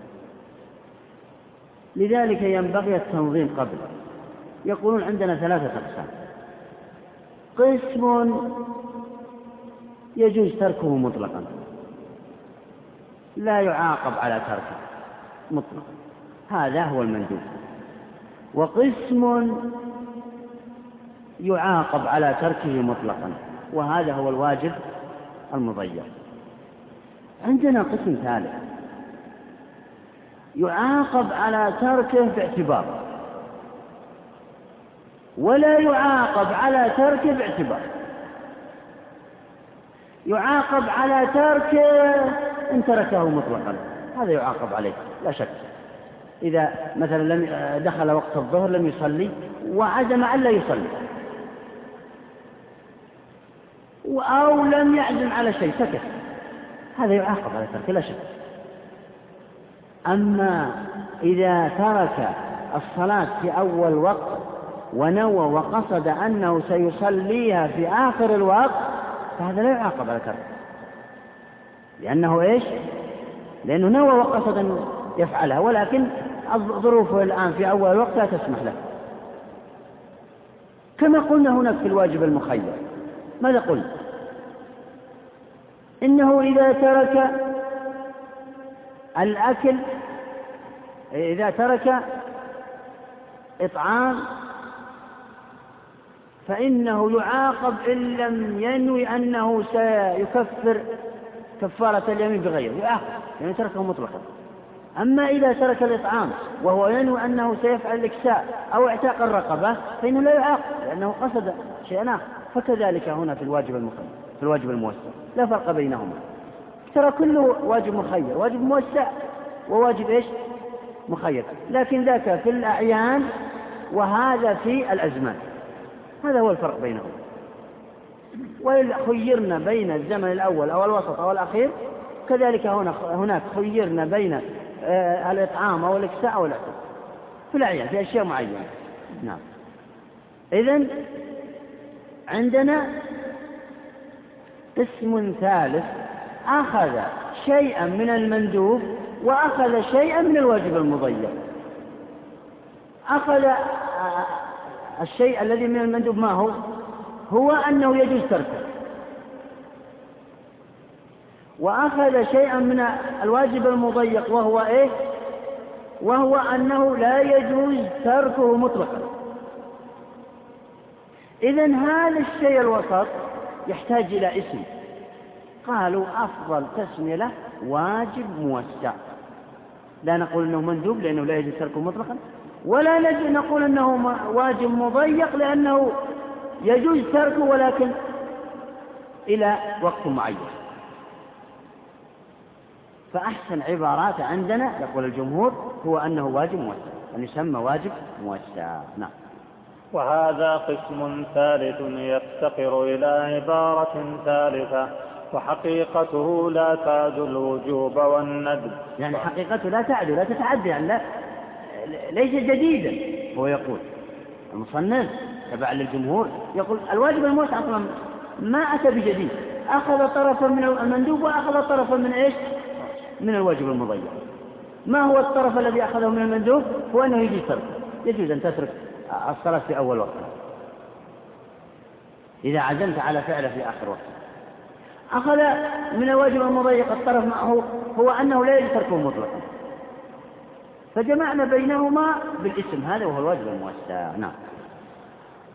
لذلك ينبغي التنظيم قبل. يقولون عندنا ثلاثة أقسام. قسم يجوز تركه مطلقا. لا يعاقب على تركه مطلقا. هذا هو المندوب. وقسم يعاقب على تركه مطلقا. وهذا هو الواجب المضيع. عندنا قسم ثالث. يعاقب على تركه باعتبار ولا يعاقب على تركه باعتبار يعاقب على تركه إن تركه مطلقا. هذا يعاقب عليه لا شك. إذا مثلا لم دخل وقت الظهر لم يصلي وعزم ألا يصلي. أو لم يعزم على شيء سكت. هذا يعاقب على ترك لا شك. أما إذا ترك الصلاة في أول وقت ونوى وقصد أنه سيصليها في آخر الوقت فهذا لا يعاقب على ترك لأنه إيش؟ لأنه نوى وقصد أن يفعلها ولكن ظروفه الآن في أول الوقت لا تسمح له. كما قلنا هناك في الواجب المخير. ماذا قلنا؟ إنه إذا ترك الأكل إذا ترك إطعام فإنه يعاقب إن لم ينوي أنه سيكفر كفارة اليمين بغيره يعاقب يعني تركه مطلقا. أما إذا ترك الإطعام وهو ينوي أنه سيفعل الإكساء أو اعتاق الرقبة فإنه لا يعاقب لأنه قصد شيئا آخر. فكذلك هنا في الواجب المخير في الواجب الموسع لا فرق بينهما. ترى كله واجب مخير. واجب موسع وواجب إيش؟ مخير. لكن ذاك في الأعيان وهذا في الأزمان. هذا هو الفرق بينهم. وإن خيرنا بين الزمن الأول أو الوسط أو الأخير كذلك هنا هناك خيرنا بين آه، الإطعام أو الإكساء أو الاعتقاد في الأعيان في أشياء معينة. نعم. إذا عندنا قسم ثالث أخذ شيئا من المندوب وأخذ شيئا من الواجب المضيق أخذ الشيء الذي من المندوب ما هو؟ هو أنه يجوز تركه. وأخذ شيئا من الواجب المضيق وهو إيه؟ وهو أنه لا يجوز تركه مطلقا. إذا هذا الشيء الوسط يحتاج إلى اسم. قالوا أفضل تسمية له واجب موسع. لا نقول أنه مندوب لأنه لا يجوز تركه مطلقا ولا نقول أنه واجب مضيق لأنه يجوز تركه ولكن إلى وقت معين. فأحسن عبارات عندنا يقول الجمهور هو أنه واجب موسع أن يسمى واجب موسع. نعم. وهذا قسم ثالث يفتقر إلى عبارة ثالثة. وحقيقته لا تعد الوجوب والندب. يعني حقيقته لا تعد لا تتعدى يعني لا ليس جديدا هو يقول. المصنف تبع للجمهور يقول الواجب الموسع أصلا ما أتى بجديد؟ أخذ طرفا من المندوب وأخذ طرفا من إيش؟ من الواجب المضيع. ما هو الطرف الذي أخذه من المندوب؟ هو أنه يجوز تركه يجوز أن تترك الصلاة في أول وقت. إذا عزمت على فعله في آخر وقت. أخذ من الواجب المضيق الطرف معه هو أنه لا يجوز تركه مطلقا. فجمعنا بينهما بالاسم هذا وهو الواجب الموسع نعم.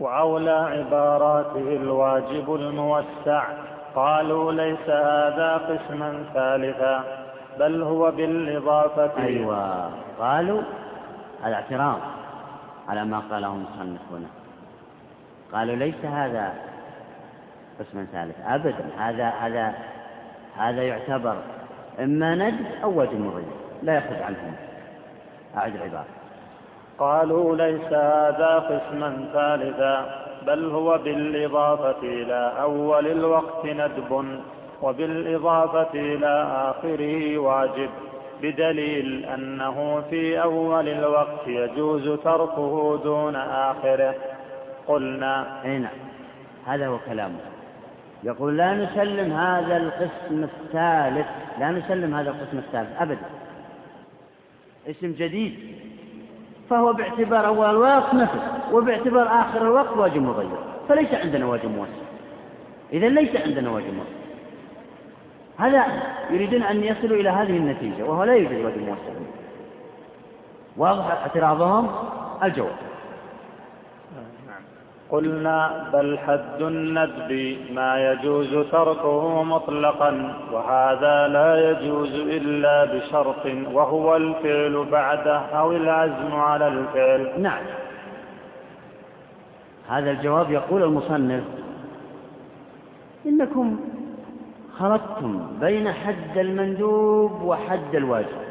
وأولى عباراته الواجب الموسع. قالوا ليس هذا قسما ثالثا بل هو بالإضافة. أيوة. قالوا هذا اعتراض على ما قاله المصنف هنا. قالوا ليس هذا قسما ثالث. أبدا هذا هذا هذا يعتبر إما ند أو وجه مضيق لا يخرج عنهم أعد العبارة. قالوا ليس هذا قسما ثالثا بل هو بالإضافة إلى أول الوقت ندب وبالإضافة إلى آخره واجب بدليل أنه في أول الوقت يجوز تركه دون آخره. قلنا أي نعم. هذا هو كلامه. يقول لا نسلم هذا القسم الثالث لا نسلم هذا القسم الثالث أبدا. اسم جديد. فهو باعتبار أول الوقت نفس وباعتبار آخر الوقت واجب مغير فليس عندنا واجب موسع. إذا ليس عندنا واجب موسع. هذا يريدون أن يصلوا إلى هذه النتيجة وهو لا يوجد واجب موسع. واضح اعتراضهم؟ الجواب. قلنا بل حد الندب ما يجوز تركه مطلقا وهذا لا يجوز إلا بشرط وهو الفعل بعده أو العزم على الفعل. نعم. هذا الجواب يقول المصنف إنكم خلطتم بين حد المندوب وحد الواجب.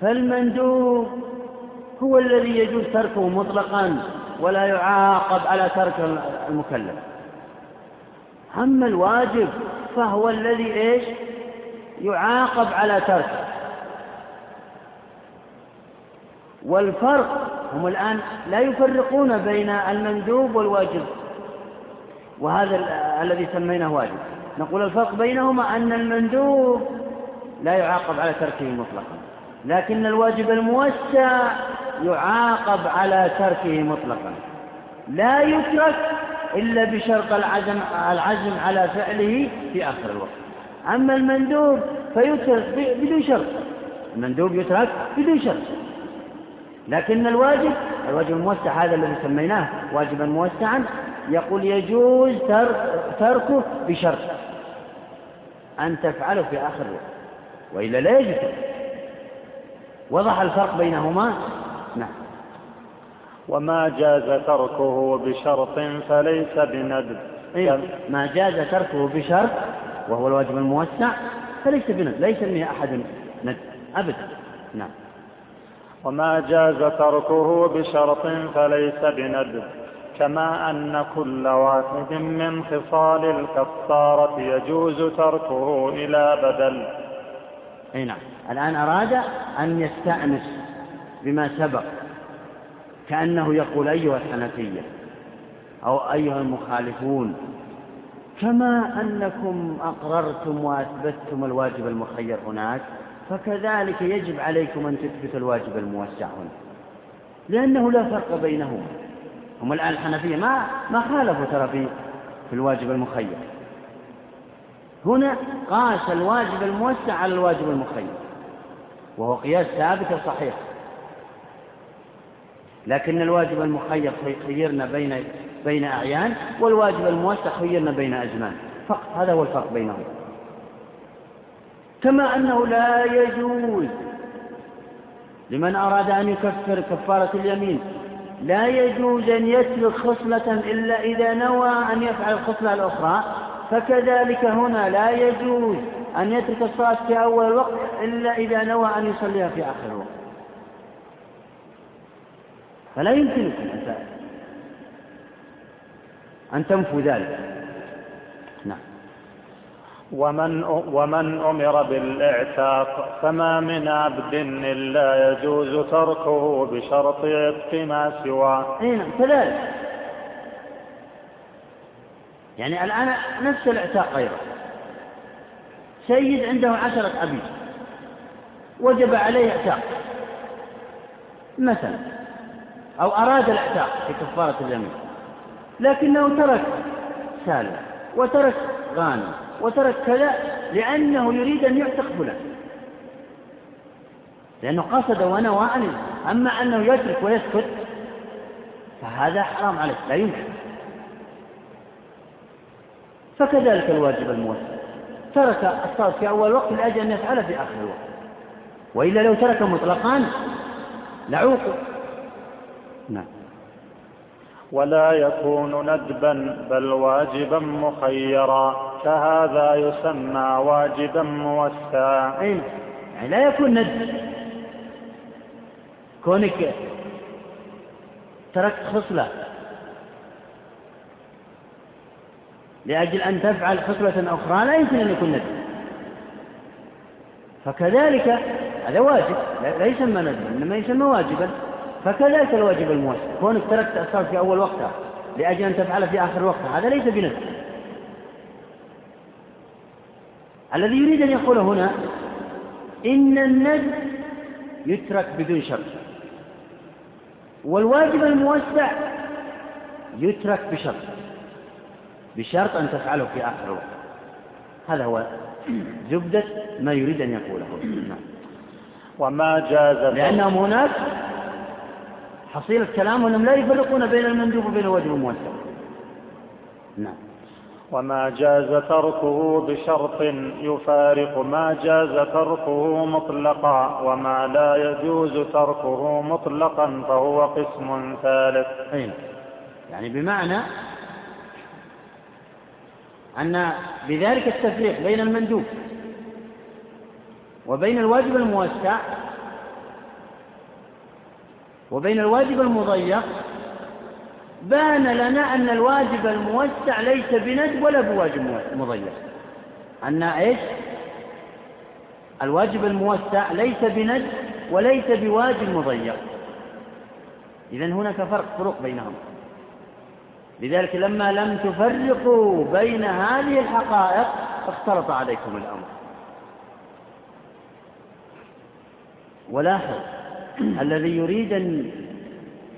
فالمندوب هو الذي يجوز تركه مطلقا ولا يعاقب على ترك المكلف. أما الواجب فهو الذي إيش؟ يعاقب على تركه. والفرق هم الآن لا يفرقون بين المندوب والواجب وهذا الذي سميناه واجب. نقول الفرق بينهما أن المندوب لا يعاقب على تركه مطلقا لكن الواجب الموسع يعاقب على تركه مطلقا. لا يترك إلا بشرط العزم, العزم على فعله في آخر الوقت. أما المندوب فيترك بدون شرط. المندوب يترك بدون شرط. لكن الواجب الواجب الموسع هذا الذي سميناه واجبا موسعا. يقول يجوز تركه بشرط. أن تفعله في آخر الوقت. وإلا لا يجوز. وضح الفرق بينهما. نعم وما جاز تركه بشرط فليس بندب. إيه؟ ما جاز تركه بشرط وهو الواجب الموسع فليس بندب لا يسميه أحد ندب أبدا. نعم. وما جاز تركه بشرط فليس بندب كما أن كل واحد من خصال الكفارة يجوز تركه إلى بدل. أي نعم. الآن أراد أن يستأنس بما سبق كأنه يقول أيها الحنفية أو أيها المخالفون كما أنكم أقررتم وأثبتتم الواجب المخير هناك فكذلك يجب عليكم أن تثبتوا الواجب الموسع هنا. لأنه لا فرق بينهما هم الآن الحنفية ما ما خالفوا ترى في في الواجب المخير. هنا قاس الواجب الموسع على الواجب المخير وهو قياس ثابت صحيح. لكن الواجب المخير خيرنا بين بين أعيان والواجب الموسع خيرنا بين أزمان فقط هذا هو الفرق بينهم. كما أنه لا يجوز لمن أراد أن يكفر كفارة اليمين لا يجوز أن يترك خصلة إلا إذا نوى أن يفعل الخصلة الأخرى. فكذلك هنا لا يجوز أن يترك الصلاة في أول الوقت إلا إذا نوى أن يصليها في آخر الوقت فلا يمكنكم أن أن تنفوا ذلك نعم ومن ومن أمر بالإعتاق فما من عبد إلا يجوز تركه بشرط عتق ما سواه. أي نعم كذلك. يعني الآن نفس الإعتاق أيضا. سيد عنده عشرة عبيد وجب عليه إعتاق مثلا أو أراد الاعتاق في كفارة اليمين. لكنه ترك سالم وترك غانم وترك كذا لأنه يريد أن يعتق فلان. لأنه قصد ونوى أن أما أنه يترك ويسكت فهذا حرام عليه لا يمكن. فكذلك الواجب الموسع. ترك الصلاة في أول وقت لأجل أن يفعل في آخر الوقت. وإلا لو ترك مطلقا لعوقب نعم. ولا يكون ندبا بل واجبا مخيرا. فهذا يسمى واجبا موسعا أي يعني لا يكون ندب. كونك تركت خصلة. لأجل أن تفعل خصلة أخرى لا يمكن أن يكون ندب. فكذلك هذا واجب لا يسمى ندبا إنما يسمى واجبا. فكذلك الواجب الموسع كونك تركت الصلاة في أول وقتها لأجل أن تفعل في آخر وقتها. هذا ليس بندب الذي يريد أن يقول هنا إن الندب يترك بدون شرط. والواجب الموسع يترك بشرط. بشرط أن تفعله في آخر الوقت هذا هو زبدة ما يريد أن يقوله. نعم. وما جاز لأنهم هناك حصيلة كلام أنهم لا يفرقون بين المندوب وبين الواجب الموسع نعم. وما جاز تركه بشرط يفارق ما جاز تركه مطلقا وما لا يجوز تركه مطلقا فهو قسم ثالث. أين يعني بمعنى أن بذلك التفريق بين المندوب وبين الواجب الموسع وبين الواجب المضيق بان لنا أن الواجب الموسع ليس بند ولا بواجب مضيق. أن إيش؟ الواجب الموسع ليس بند وليس بواجب مضيق. إذا هناك فرق فروق بينهم. لذلك لما لم تفرقوا بين هذه الحقائق اختلط عليكم الأمر. ولاحظ الذي يريد أن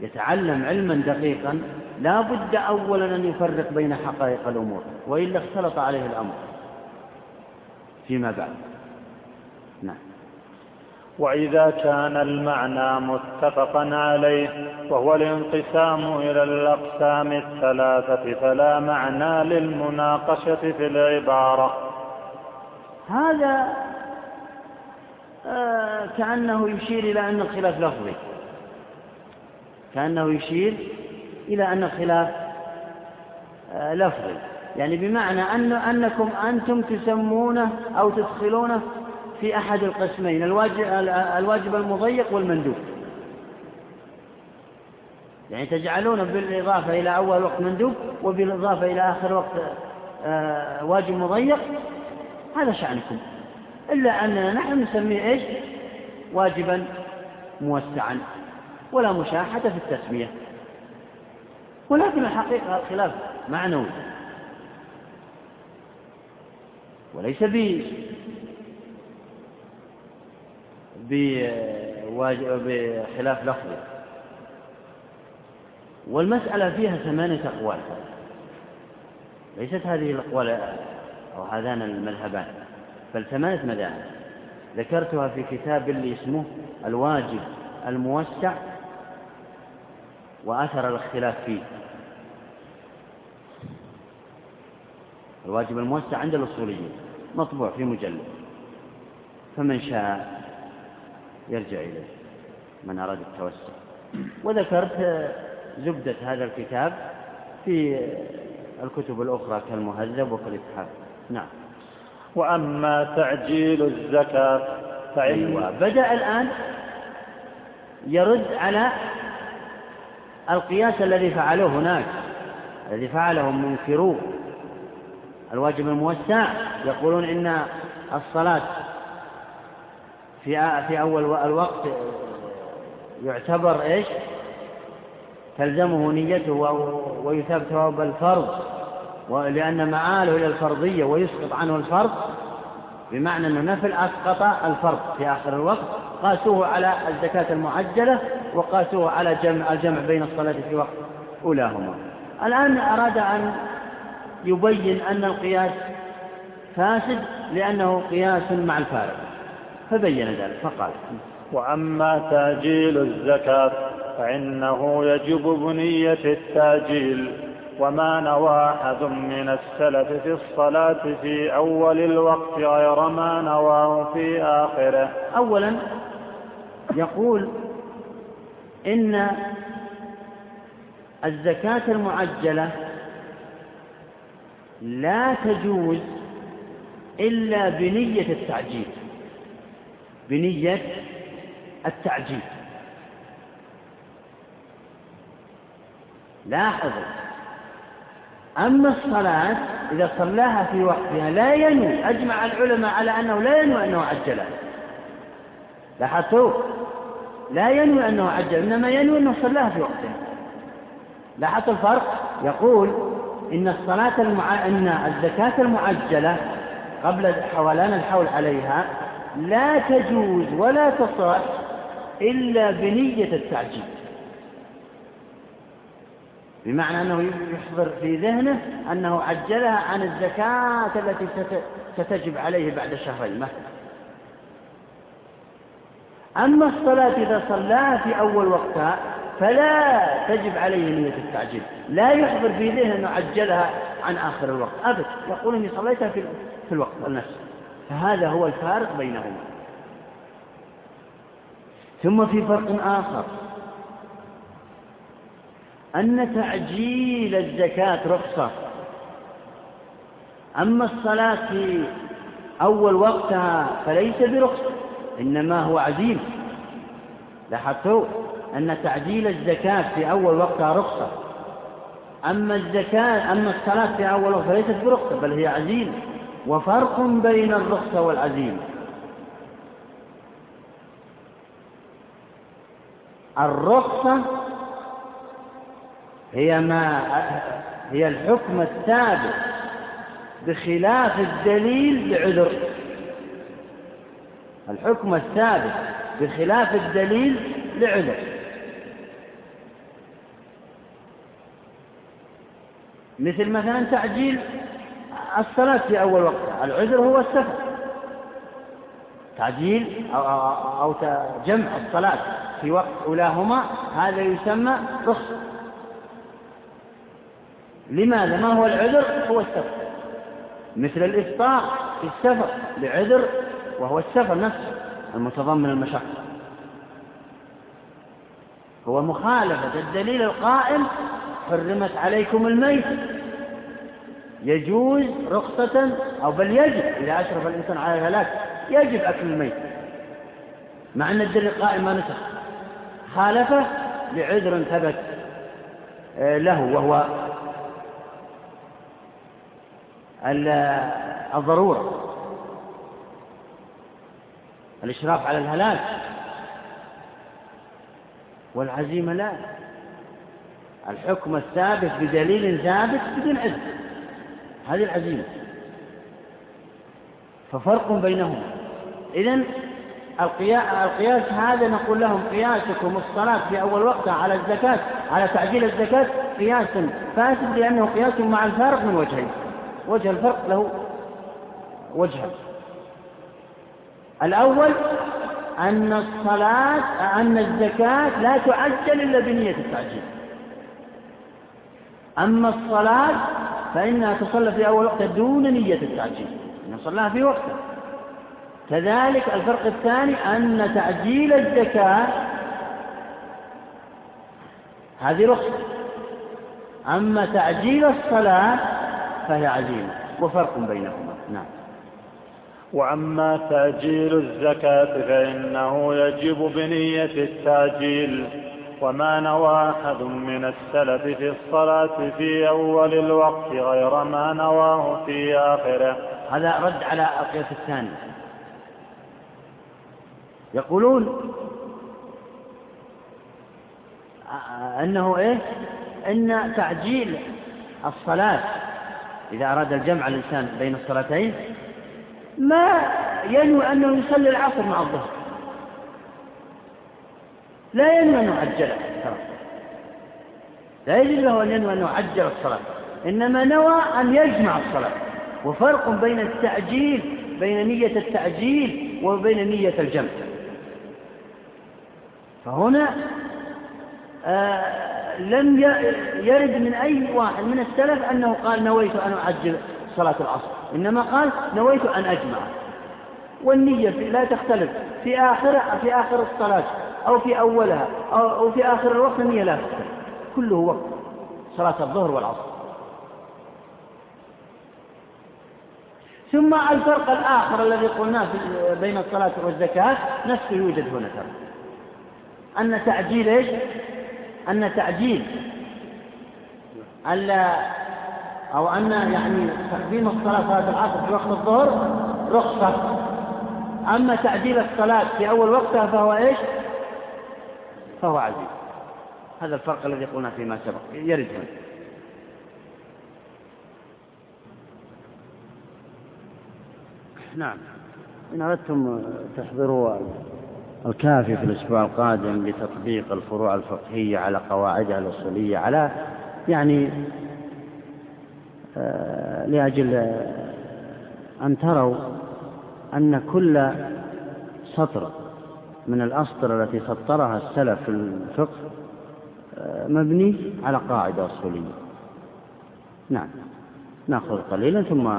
يتعلم علما دقيقا لا بد أولا أن يفرق بين حقائق الأمور وإلا اختلط عليه الأمر. فيما بعد. نعم. وإذا كان المعنى متفقا عليه وهو الانقسام إلى الأقسام الثلاثة فلا معنى للمناقشة في العبارة. هذا كأنه يشير إلى أن الخلاف لفظي. كأنه يشير إلى أن الخلاف آه لفظي. يعني بمعنى أن أنكم أنتم تسمونه أو تدخلونه في أحد القسمين الواجب, المضيق والمندوب. يعني تجعلون بالإضافة إلى أول وقت مندوب وبالإضافة إلى آخر وقت آه، واجب مضيق. هذا شأنكم. إلا أننا نحن نسميه إيش؟ واجبا موسعا ولا مشاحة في التسمية. ولكن الحقيقة الخلاف معنوي. وليس بخلاف لفظي. والمسألة فيها ثمانية أقوال. ليست هذه الأقوال أو هذان المذهبان. ثمانية مذاهب ذكرتها في كتاب اللي اسمه الواجب الموسع وأثر الاختلاف فيه. الواجب الموسع عند الأصوليين مطبوع في مجلد. فمن شاء يرجع إليه من أراد التوسع. وذكرت زبدة هذا الكتاب في الكتب الأخرى كالمهذب وكالإتحاف نعم. وأما تعجيل الزكاة فإن أيوة. بدأ الآن يرد على القياس الذي فعلوه هناك الذي فعله منكرو الواجب الموسع يقولون إن الصلاة في في أول الوقت يعتبر إيش؟ تلزمه نيته ويثاب ثواب الفرض لأن معاله إلى الفرضية ويسقط عنه الفرض بمعنى أن النفل أسقط الفرض في آخر الوقت قاسوه على الزكاة المعجلة وقاسوه على جمع الجمع بين الصلاة في وقت أولاهما. الآن أراد أن يبين أن القياس فاسد لأنه قياس مع الفارق فبين ذلك فقال وأما تأجيل الزكاة فإنه يجب بنية التأجيل. وما نوى أحد من السلف في الصلاة في أول الوقت غير ما نواه في آخره. أولا يقول إن الزكاة المعجلة لا تجوز إلا بنية التعجيل. بنية التعجيل. لاحظوا أما الصلاة إذا صلاها في وقتها لا ينوي أجمع العلماء على أنه لا ينوي أنه عجلها لاحظتوا؟ لا ينوي أنه عجل إنما ينوي أنه صلاها في وقتها. لاحظتوا الفرق؟ يقول إن الصلاة المع... إن الزكاة المعجلة قبل حولان الحول عليها لا تجوز ولا تصح إلا بنية التعجيل. بمعنى أنه يحضر في ذهنه أنه عجلها عن الزكاة التي ستجب عليه بعد شهرين مثلا. أما الصلاة إذا صلاها في أول وقتها فلا تجب عليه نية التعجيل. لا يحضر في ذهنه أنه عجلها عن آخر الوقت. أبدا. يقول إني صليتها في, في الوقت النفس. فهذا هو الفارق بينهما. ثم في فرق آخر. أن تعجيل الزكاة رخصة. أما الصلاة في أول وقتها فليس برخصة إنما هو عزيم. لاحظتوا أن تعجيل الزكاة في أول وقتها رخصة. أما الزكاة أما الصلاة في أول وقت فليست برخصة بل هي عزيمة وفرق بين الرخصة والعزيمة الرخصة هي ما هي الحكم الثابت بخلاف الدليل لعذر الحكم الثابت بخلاف الدليل لعذر. مثل مثلا تعجيل الصلاة في أول وقت. العذر هو السفر. تعجيل أو, أو, أو جمع الصلاة في وقت أولاهما هذا يسمى رخصة. لماذا؟ ما هو العذر؟ هو السفر. مثل الإفطار في السفر لعذر وهو السفر نفسه المتضمن المشقة. هو مخالفة الدليل القائم حرمت عليكم الميت. يجوز رخصة أو بل يجب إذا أشرف الإنسان على الهلاك يجب أكل الميت. مع أن الدليل القائم ما نسخ. خالفه لعذر ثبت آه، له وهو الضرورة. الإشراف على الهلاك. والعزيمة لا. الحكم الثابت بدليل ثابت بدون عزم. هذه العزيمة. ففرق بينهما. إذن القياس هذا نقول لهم قياسكم الصلاة في أول وقتها على الزكاة على تعجيل الزكاة قياس فاسد لأنه قياس مع الفارق من وجهين. وجه الفرق له وجهان. الأول أن الصلاة أن الزكاة لا تعجل إلا بنية التعجيل. أما الصلاة فإنها تصلى في أول وقت دون نية التعجيل. نصلىها في وقتها. كذلك الفرق الثاني أن تعجيل الزكاة هذه رخصة. أما تعجيل الصلاة فهي عزيمة. وفرق بينهما. نعم. وأما تأجيل الزكاة فإنه يجب بنية التأجيل وما نوى أحد من السلف في الصلاة في أول الوقت غير ما نواه في آخره. هذا رد على القياس الثاني. يقولون أنه إيه أن تعجيل الصلاة إذا أراد الجمع الإنسان بين الصلاتين ما ينوي أنه يصلي العصر مع الظهر. لا ينوي أنه عجل. لا يجوز له أن ينوي أنه عجل الصلاة. إنما نوى أن يجمع الصلاة. وفرق بين التعجيل بين نية التعجيل وبين نية الجمع. فهنا آه لم يرد من أي واحد من السلف أنه قال نويت أن أعجل صلاة العصر. إنما قال نويت أن أجمع. والنية لا تختلف. في آخر في آخر الصلاة أو في أولها أو في آخر الوقت النية لا تختلف. كله وقت. صلاة الظهر والعصر. ثم الفرق الآخر الذي قلناه بين الصلاة والزكاة نفسه يوجد هنا ترى. أن تعجيل إيش؟ أن تعجيل ألا أو أن يعني تقديم الصلاة صلاة العصر في وقت الظهر رخصة. أما تعجيل الصلاة في أول وقتها فهو إيش؟ فهو عزيز هذا الفرق الذي قلنا فيما سبق. يرد هنا. نعم. إن أردتم تحضروا الكافي في الأسبوع القادم لتطبيق الفروع الفقهية على قواعدها الأصولية على يعني آه، لأجل أن تروا أن كل سطر من الأسطر التي سطرها السلف في الفقه آه، مبني على قاعدة أصولية. نعم. نأخذ قليلا ثم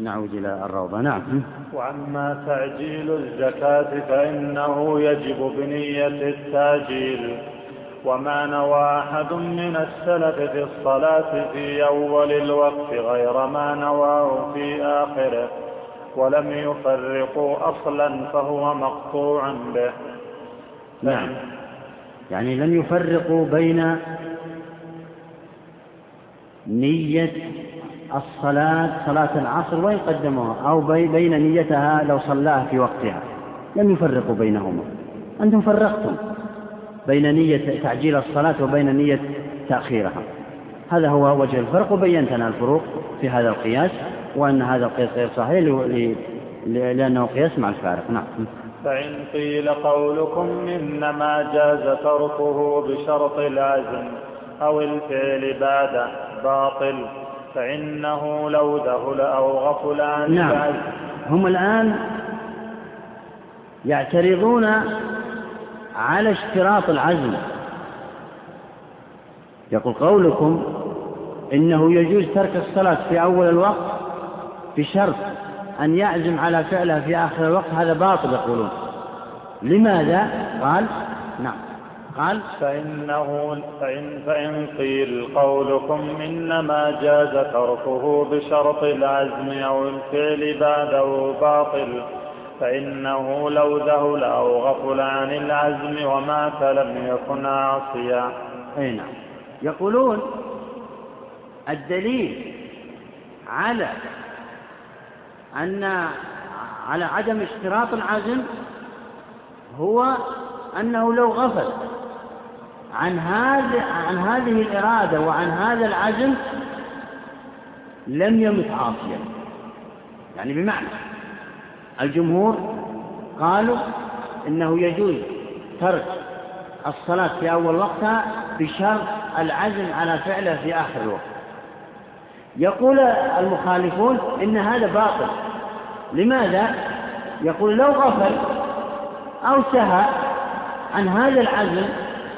نعود إلى الروضة. نعم. وأما تعجيل الزكاة فإنه يجب بنية التاجيل وما نوى أحد من السلف في الصلاة في أول الوقت غير ما نواه في آخره ولم يفرقوا أصلا فهو مقطوع به. نعم. يعني لم يفرقوا بين نية الصلاة صلاة العصر وإن قدموها أو بين نيتها لو صلاها في وقتها. لم يفرقوا بينهما. أنتم فرقتم بين نية تعجيل الصلاة وبين نية تأخيرها. هذا هو وجه الفرق وبينت لنا الفروق في هذا القياس وأن هذا القياس غير صحيح لأنه قياس مع الفارق. نعم. فإن قيل قولكم إنما جاز تركه بشرط العزم أو الفعل بعده باطل. فإنه لو ذهل أو غفل عن نعم. هم الآن يعترضون على اشتراط العزم. يقول قولكم إنه يجوز ترك الصلاة في أول الوقت بشرط أن يعزم على فعلها في آخر الوقت. هذا باطل يقولون. لماذا؟ قال نعم. قال فإنه فإن, فإن قيل قولكم إنما جاز تركه بشرط العزم أو الفعل بعده باطل فإنه لو ذهل أو غفل عن العزم ومات لم يكن عاصيا. أي نعم. يقولون الدليل على أن على عدم اشتراط العزم هو أنه لو غفل. عن هذه عن هذه الإرادة وعن هذا العزم لم يمت عاصيا. يعني بمعنى الجمهور قالوا إنه يجوز ترك الصلاة في أول وقتها بشرط العزم على فعله في آخر الوقت. يقول المخالفون إن هذا باطل. لماذا؟ يقول لو غفل أو سهى عن هذا العزم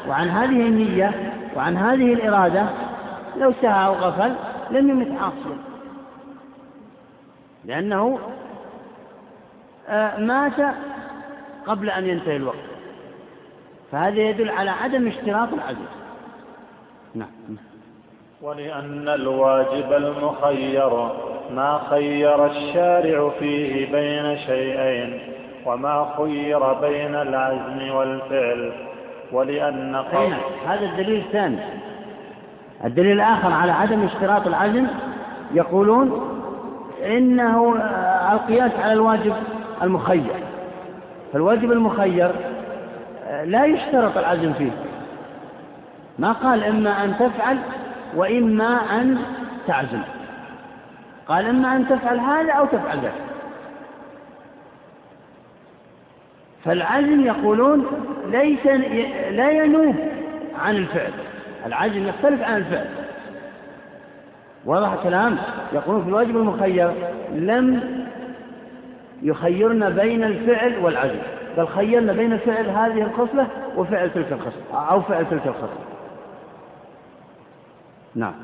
وعن هذه النية وعن هذه الإرادة لو سهى أو غفل لم يمت عاصيا. لأنه آه، مات قبل أن ينتهي الوقت. فهذا يدل على عدم اشتراط العزم نعم. ولأن الواجب المخير ما خير الشارع فيه بين شيئين وما خير بين العزم والفعل. ولأن قول هذا الدليل الثاني. الدليل الآخر على عدم اشتراط العزم يقولون إنه آه، القياس على الواجب المخير. فالواجب المخير آه، لا يشترط العزم فيه. ما قال إما أن تفعل وإما أن تعزم. قال إما أن تفعل هذا أو تفعل ذاك. فالعزم يقولون ليس لا ينوب عن الفعل. العزم يختلف عن الفعل. واضح الكلام؟ يقولون في الواجب المخير لم يخيرنا بين الفعل والعزم بل خيرنا بين فعل هذه الخصلة وفعل تلك الخصلة أو فعل تلك الخصلة. نعم.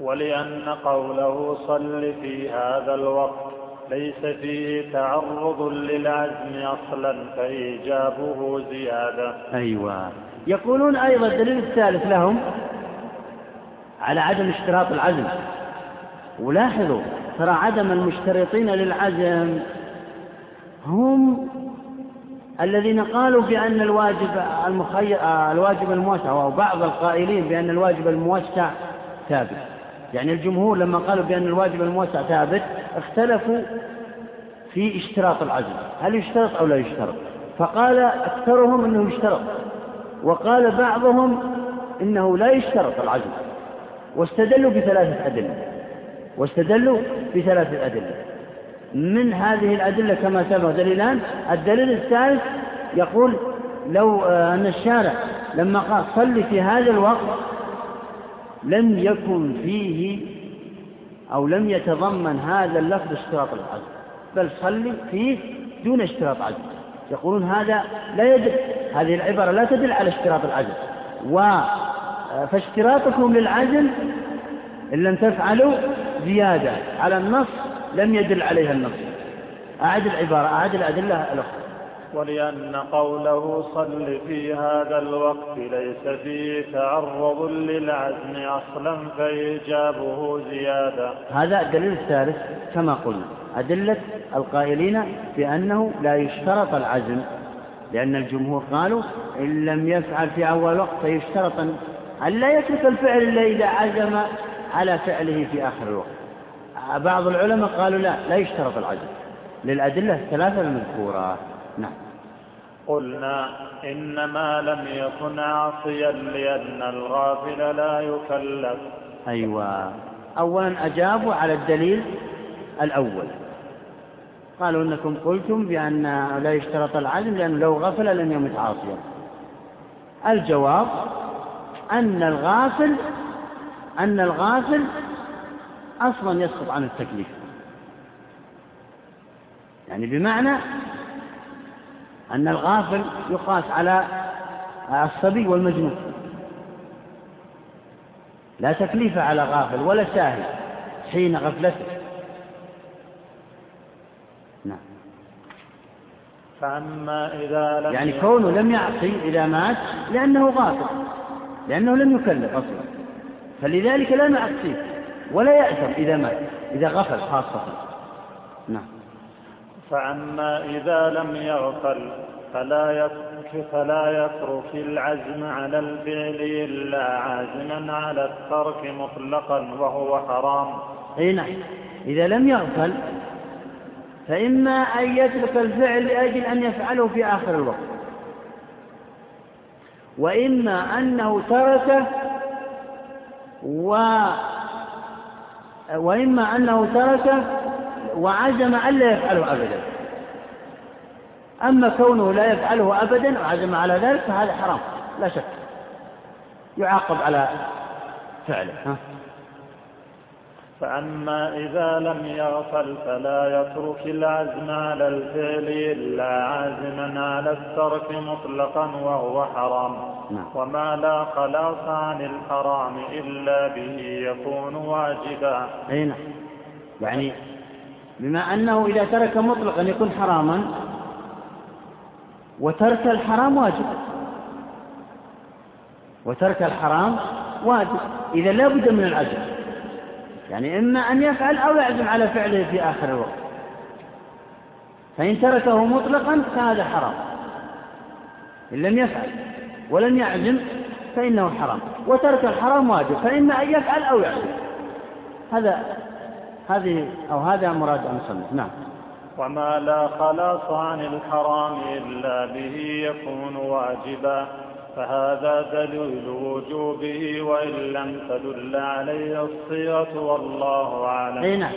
ولأن قوله صل في هذا الوقت ليس فيه تعرض للعزم أصلا فإيجابه زيادة. أيوة. يقولون أيضا الدليل الثالث لهم على عدم اشتراط العزم. ولاحظوا ترى عدم المشترطين للعزم هم الذين قالوا بأن الواجب المخير الواجب الموسع أو بعض القائلين بأن الواجب الموسع ثابت. يعني الجمهور لما قالوا بأن الواجب الموسع ثابت اختلفوا في اشتراط العزم هل يشترط أو لا يشترط؟ فقال أكثرهم أنه يشترط وقال بعضهم إنه لا يشترط العزم واستدلوا بثلاثة أدلة واستدلوا بثلاثة أدلة. من هذه الأدلة كما سبق دليلان الدليل الثالث يقول لو آه، أن الشارع لما قال صل في هذا الوقت لم يكن فيه أو لم يتضمن هذا اللفظ اشتراط العزم. بل صل فيه دون اشتراط عزم يقولون هذا لا يدل هذه العبارة لا تدل على اشتراط العزم. و آه، فاشتراطكم للعزم إن لم تفعلوا زيادة. على النص لم يدل عليها النص. أعد العبارة أعد الأدلة الأخرى. ولأن قوله صل في هذا الوقت ليس فيه تعرض للعزم أصلا فإيجابه زيادة. هذا الدليل الثالث كما قلنا. أدلة القائلين بأنه لا يشترط العزم لأن الجمهور قالوا إن لم يفعل في أول وقت فيشترط أن لا يترك الفعل إلا إذا عزم على فعله في آخر الوقت. بعض العلماء قالوا لا لا يشترط العزم. للأدلة الثلاثة المذكورة. نعم. قلنا إنما لم يكن عاصيا لأن الغافل لا يكلف. أيوة. أولا أجابوا على الدليل الأول. قالوا إنكم قلتم بأن لا يشترط العزم لأنه لو غفل لم يمت عاصيا. الجواب أن الغافل أن الغافل أصلا يسقط عن التكليف. يعني بمعنى أن الغافل يقاس على الصبي والمجنون. لا تكليف على غافل ولا ساهل حين غفلته. نعم. فأما إذا لم يعني كونه لم يعصي إذا مات لأنه غافل لأنه لم يكلف أصلا. فلذلك لا نعصيه ولا يأثم إذا مات إذا غفل خاصة. نعم. فأما إذا لم يغفل فلا فلا يترك العزم على الفعل إلا عازما على الترك مطلقا وهو حرام. أي نعم. إذا لم يغفل فإما أن يترك الفعل لأجل أن يفعله في آخر الوقت. وإما أنه تركه و وإما أنه تركه وعزم ألا يفعله أبدا. أما كونه لا يفعله أبدا وعزم على ذلك فهذا حرام لا شك. يعاقب على فعله ها؟ فأما إذا لم يغفل فلا يترك العزم على الفعل إلا عازما على الترك مطلقا وهو حرام. نعم. وما لا خلاص عن الحرام إلا به يكون واجبا. أي نعم. يعني بما أنه إذا ترك مطلقا يكون حراما وترك الحرام واجب. وترك الحرام واجب. إذا لا بد من العزم يعني إما أن يفعل أو يعزم على فعله في آخر الوقت. فإن تركه مطلقا فهذا حرام. إن لم يفعل ولم يعزم فإنه حرام. وترك الحرام واجب. فإما أن يفعل أو يعزم. هذا هذه أو هذا مراد المصنف نعم. وما لا خلاص عن الحرام إلا به يكون واجبا فهذا دليل وجوبه وإن لم تدل عليه الصيغة والله أعلم. أي نعم.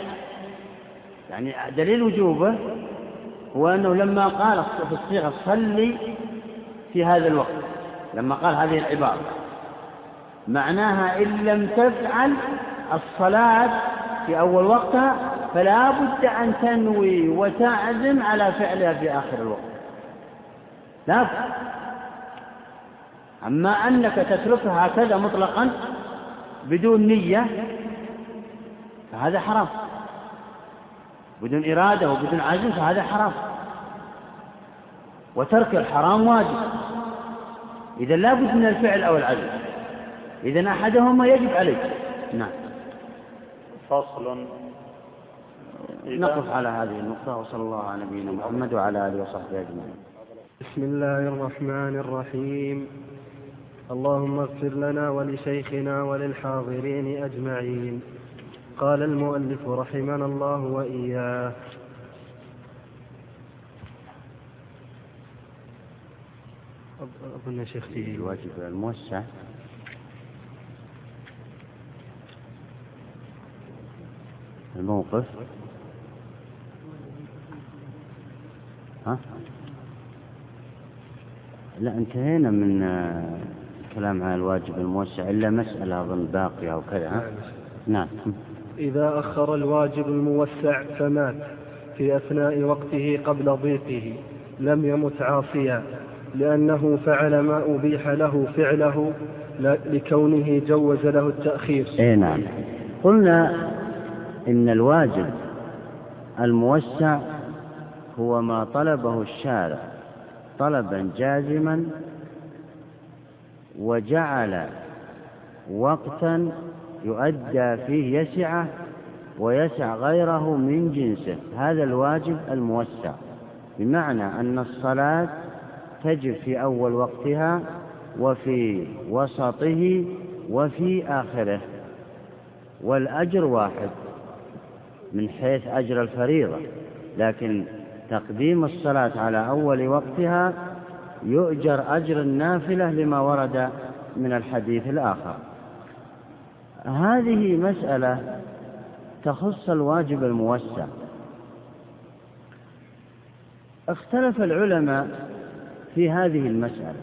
يعني دليل وجوبه هو أنه لما قال في الصيغة صلي في هذا الوقت لما قال هذه العبارة معناها إن لم تفعل الصلاة في أول وقتها فلا بد أن تنوي وتعزم على فعلها في آخر الوقت. لا أما أنك تتركها هكذا مطلقا بدون نية فهذا حرام. بدون إرادة وبدون عزم فهذا حرام. وترك الحرام واجب. إذا لا بد من الفعل أو العزم. إذا أحدهما يجب عليك. نعم. فصل. نقف على هذه النقطة وصلى الله على نبينا محمد وعلى آله وصحبه أجمعين. بسم الله الرحمن الرحيم. اللهم اغفر لنا ولشيخنا وللحاضرين أجمعين. قال المؤلف رحمنا الله وإياه. أظن شيختي الواجب الموسع. الموقف. ها؟ لا انتهينا من الكلام عن الواجب الموسع إلا مسألة أظن باقية أو كذا نعم. إذا أخر الواجب الموسع فمات في أثناء وقته قبل ضيقه لم يمت عاصيا لأنه فعل ما أبيح له فعله لكونه جوز له التأخير. إيه نعم. قلنا إن الواجب الموسع هو ما طلبه الشارع طلبا جازما وجعل وقتا يؤدى فيه يسعة ويسع غيره من جنسه. هذا الواجب الموسع. بمعنى أن الصلاة تجب في أول وقتها وفي وسطه وفي آخره. والأجر واحد. من حيث أجر الفريضة لكن تقديم الصلاة على أول وقتها يؤجر أجر النافلة لما ورد من الحديث الآخر. هذه مسألة تخص الواجب الموسع. اختلف العلماء في هذه المسألة.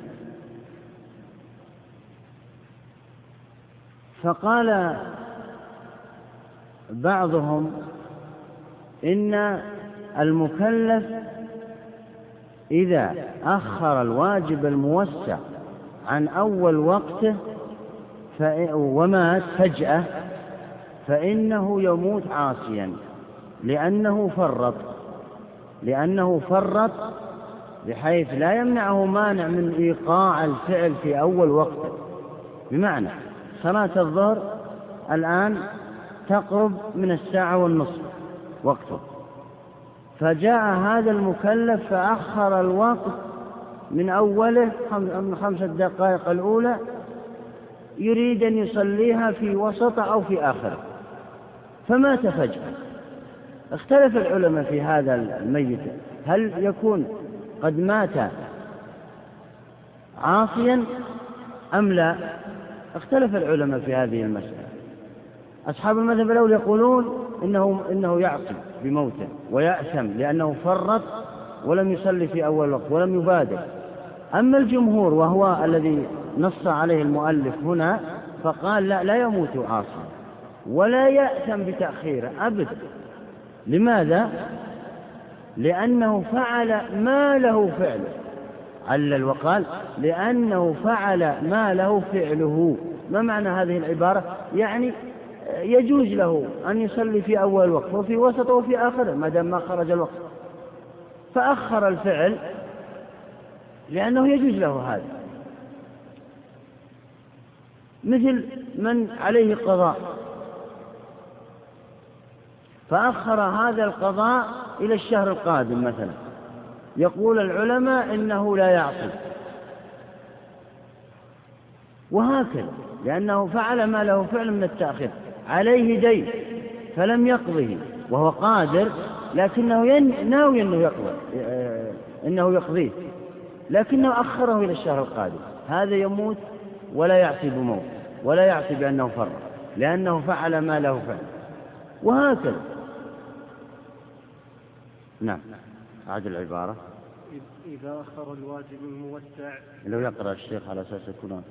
فقال بعضهم إن المكلف إذا أخر الواجب الموسع عن أول وقته ومات فجأة فإنه يموت عاصيا لأنه فرط لأنه فرط بحيث لا يمنعه مانع من إيقاع الفعل في أول وقته بمعنى صلاة الظهر الآن تقرب من الساعة والنصف. وقته. فجاء هذا المكلف فأخر الوقت من أوله من خمسة دقائق الأولى يريد أن يصليها في وسط أو في آخره فمات فجأة. اختلف العلماء في هذا الميت. هل يكون قد مات عاصيا أم لا؟ اختلف العلماء في هذه المسألة. أصحاب المذهب الأول يقولون إنه, إنه يعصي بموته ويأثم لأنه فرط ولم يصلي في أول وقت ولم يبادر. أما الجمهور وهو الذي نص عليه المؤلف هنا فقال لا لا يموت عاصيا ولا يأثم بتأخيره أبدا. لماذا؟ لأنه فعل ما له فعله علل وقال لأنه فعل ما له فعله. ما معنى هذه العبارة؟ يعني يجوز له أن يصلي في أول الوقت وفي وسطه وفي آخره ما دام ما خرج الوقت. فأخر الفعل لأنه يجوز له هذا. مثل من عليه قضاء. فأخر هذا القضاء إلى الشهر القادم مثلا. يقول العلماء إنه لا يعصي وهكذا لأنه فعل ما له فعل من التأخير. عليه دين فلم يقضه وهو قادر لكنه ناوي أنه يقضي آه، أنه يقضيه لكنه أخره إلى الشهر القادم. هذا يموت ولا يعصي بموت ولا يعصي بأنه فر لأنه فعل ما له فعل. وهكذا. نعم. أعد العبارة. إذا أخر الواجب الموسع. لو يقرأ الشيخ على أساس يكون نعم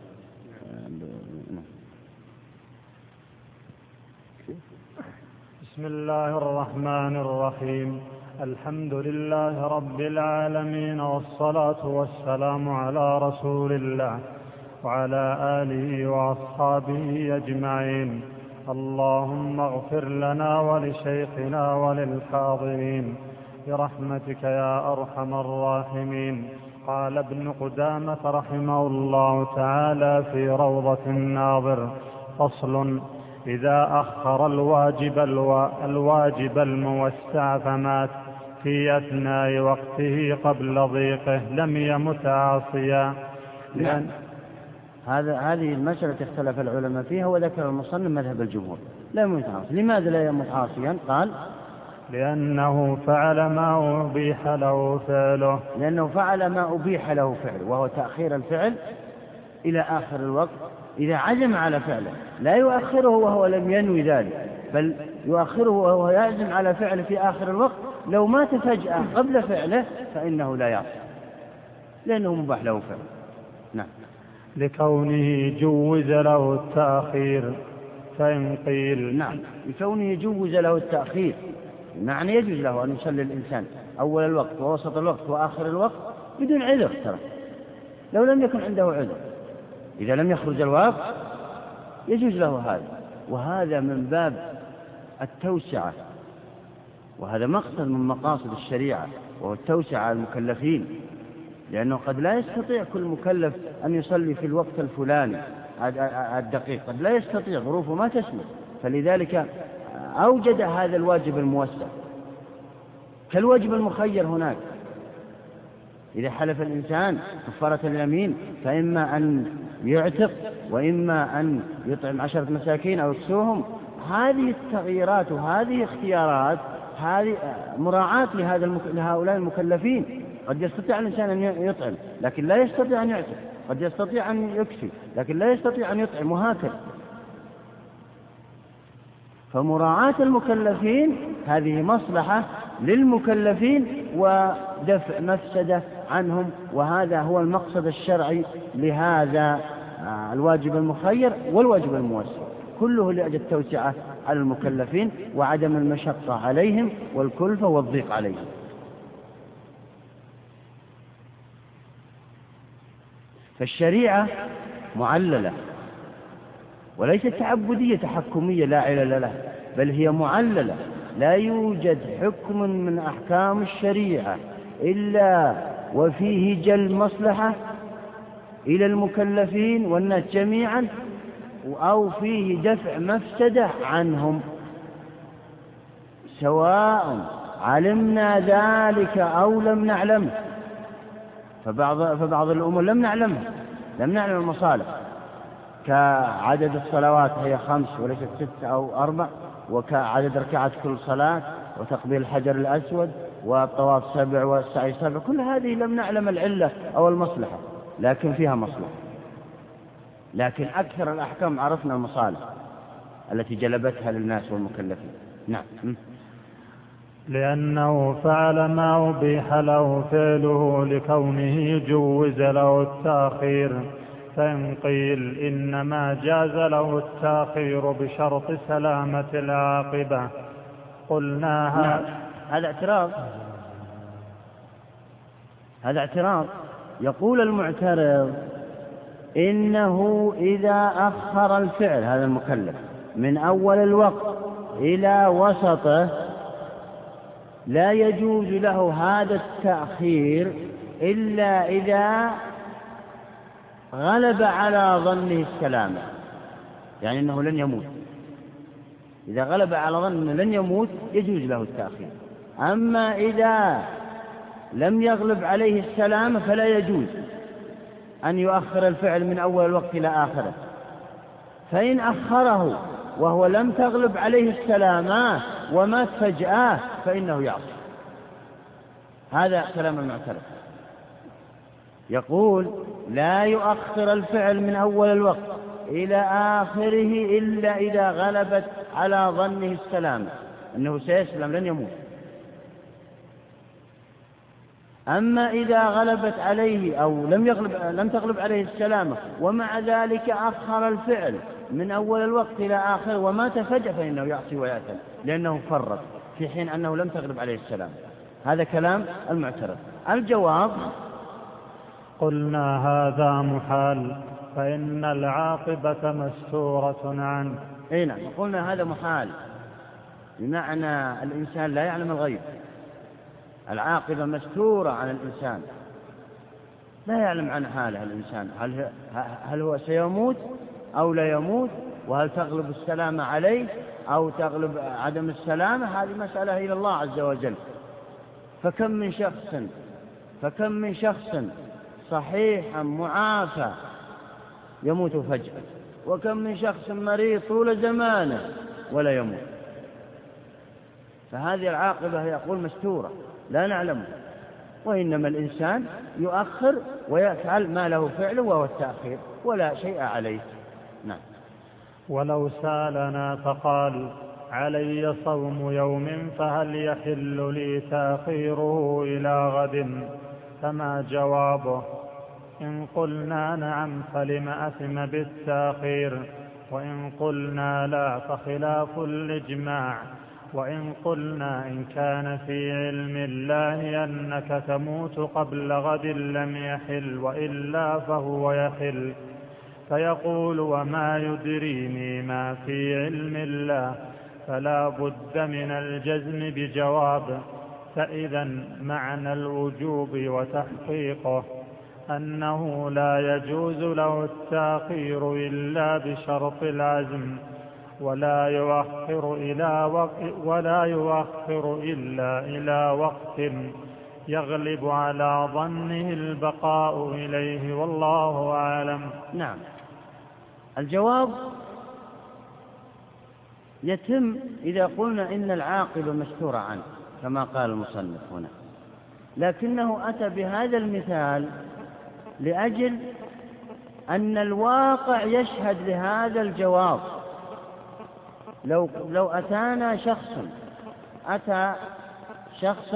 بسم الله الرحمن الرحيم. الحمد لله رب العالمين والصلاة والسلام على رسول الله وعلى آله وأصحابه أجمعين. اللهم اغفر لنا ولشيخنا وللحاضرين. برحمتك يا أرحم الراحمين. قال ابن قدامة رحمه الله تعالى في روضة الناظر. فصل إذا أخر الواجب الواجب الموسع فمات في أثناء وقته قبل ضيقه لم يمت عاصيا. لأن هذا هذه المسألة اختلف العلماء فيها وذكر المصنف مذهب الجمهور. لا يموت عاصيا. لماذا لا يموت عاصيا؟ قال لأنه فعل ما أبيح له فعله. لأنه فعل ما أبيح له فعله وهو تأخير الفعل إلى آخر الوقت إذا عزم على فعله لا يؤخره وهو لم ينوي ذلك بل يؤخره وهو يعزم على فعله في آخر الوقت لو مات فجأة قبل فعله فإنه لا يعصي لأنه مباح له فعل. نعم. لكونه جوز له التأخير فإن قيل. نعم. لكونه جوز له التأخير معنى يجوز له أن يصلي الإنسان أول الوقت ووسط الوقت وآخر الوقت بدون عذر ترى لو لم يكن عنده عذر. إذا لم يخرج الوقت يجوز له هذا. وهذا من باب التوسعة. وهذا مقصد من مقاصد الشريعة وهو التوسعة على المكلفين. لأنه قد لا يستطيع كل مكلف أن يصلي في الوقت الفلاني الدقيق. قد لا يستطيع ظروفه ما تسمح. فلذلك أوجد هذا الواجب الموسع. كالواجب المخير هناك. إذا حلف الإنسان كفارة اليمين فإما أن يعتق وإما أن يطعم عشرة مساكين أو يكسوهم هذه التغييرات وهذه اختيارات هذه مراعاة لهذا المك... لهؤلاء المكلفين. قد يستطيع الإنسان أن يطعم لكن لا يستطيع أن يعتق. قد يستطيع أن يكسي لكن لا يستطيع أن يطعم وهكذا. فمراعاة المكلفين هذه مصلحة للمكلفين ودفع مفسدة عنهم وهذا هو المقصد الشرعي لهذا آه، الواجب المخير والواجب الموسع. كله لأجل التوسعة على المكلفين وعدم المشقة عليهم والكلفة والضيق عليهم. فالشريعة معللة وليست تعبدية تحكمية لا علل له بل هي معللة. لا يوجد حكم من أحكام الشريعة إلا وفيه جل مصلحة إلى المكلفين والناس جميعا أو فيه دفع مفسدة عنهم. سواء علمنا ذلك أو لم نعلمه فبعض فبعض الأمور لم نعلمها لم نعلم المصالح. كعدد الصلوات هي خمس وليست ست أو أربع. وكعدد ركعات كل صلاة وتقبيل الحجر الأسود والطواف سبع والسعي سبع كل هذه لم نعلم العلة أو المصلحة لكن فيها مصلحة. لكن أكثر الأحكام عرفنا المصالح التي جلبتها للناس والمكلفين. نعم. لأنه فعل ما أبيح له فعله لكونه جوز له التأخير. فإن قيل إنما جاز له التأخير بشرط سلامة العاقبة. قلنا نعم. هذا اعتراض. هذا اعتراض. يقول المعترض إنه إذا أخر الفعل هذا المكلف من أول الوقت إلى وسطه لا يجوز له هذا التأخير إلا إذا غلب على ظنه السلامة يعني أنه لن يموت. إذا غلب على ظن أنه لن يموت يجوز له التأخير. أما إذا لم يغلب عليه السلامة فلا يجوز أن يؤخر الفعل من أول الوقت إلى آخره. فإن أخره وهو لم تغلب عليه السلامة ومات فجأة فإنه يعصي. هذا كلام المعترف. يقول لا يؤخر الفعل من أول الوقت إلى آخره إلا إذا غلبت على ظنه السلامة أنه سيسلم لن يموت. أما إذا غلبت عليه أو لم يغلب لم تغلب عليه السلامة ومع ذلك أخر الفعل من أول الوقت إلى آخره وما تفجأ فإنه يعصي ويأثم لأنه فرط في حين أنه لم تغلب عليه السلامة هذا كلام المعترض. الجواب قلنا هذا محال فإن العاقبة مستورة عنه. أي نعم قلنا هذا محال. بمعنى الإنسان لا يعلم الغيب. العاقبة مستورة عن الإنسان. لا يعلم عن حاله الإنسان هل, هل هو سيموت أو لا يموت؟ وهل تغلب السلامة عليه أو تغلب عدم السلامة؟ هذه مسألة إلى الله عز وجل. فكم من شخص فكم من شخص صحيحا معافى يموت فجأة. وكم من شخص مريض طول زمانه ولا يموت. فهذه العاقبة يقول مستورة لا نعلمها وإنما الإنسان يؤخر ويفعل ما له فعل وهو التأخير ولا شيء عليه. نعم. ولو سألنا فقال علي صوم يوم فهل يحل لي تأخيره إلى غد؟ فما جوابه؟ إن قلنا نعم فلم أثم بالتأخير. وإن قلنا لا فخلاف الإجماع. وإن قلنا إن كان في علم الله أنك تموت قبل غد لم يحل وإلا فهو يحل. فيقول وما يدريني ما في علم الله. فلا بد من الجزم بجواب. فإذا معنى الوجوب وتحقيقه أنه لا يجوز له التأخير إلا بشرط العزم ولا يؤخر إلى وقت ولا يؤخر إلا إلى وقت يغلب على ظنه البقاء إليه والله أعلم. نعم. الجواب يتم إذا قلنا إن العاقبة مستورة عنه. كما قال المصنف هنا. لكنه أتى بهذا المثال لأجل أن الواقع يشهد لهذا الجواب. لو لو أتانا شخص أتى شخص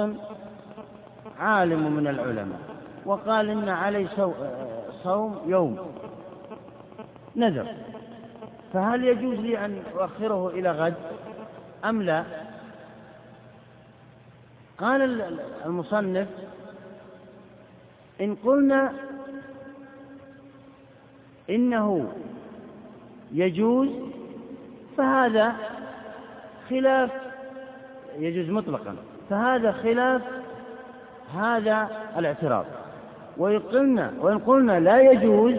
عالم من العلماء وقال إن علي صوم يوم نذر. فهل يجوز لي أن أؤخره إلى غد؟ أم لا؟ قال المصنف إن قلنا إنه يجوز فهذا خلاف يجوز مطلقا فهذا خلاف هذا الاعتراض. وإن قلنا وإن قلنا لا يجوز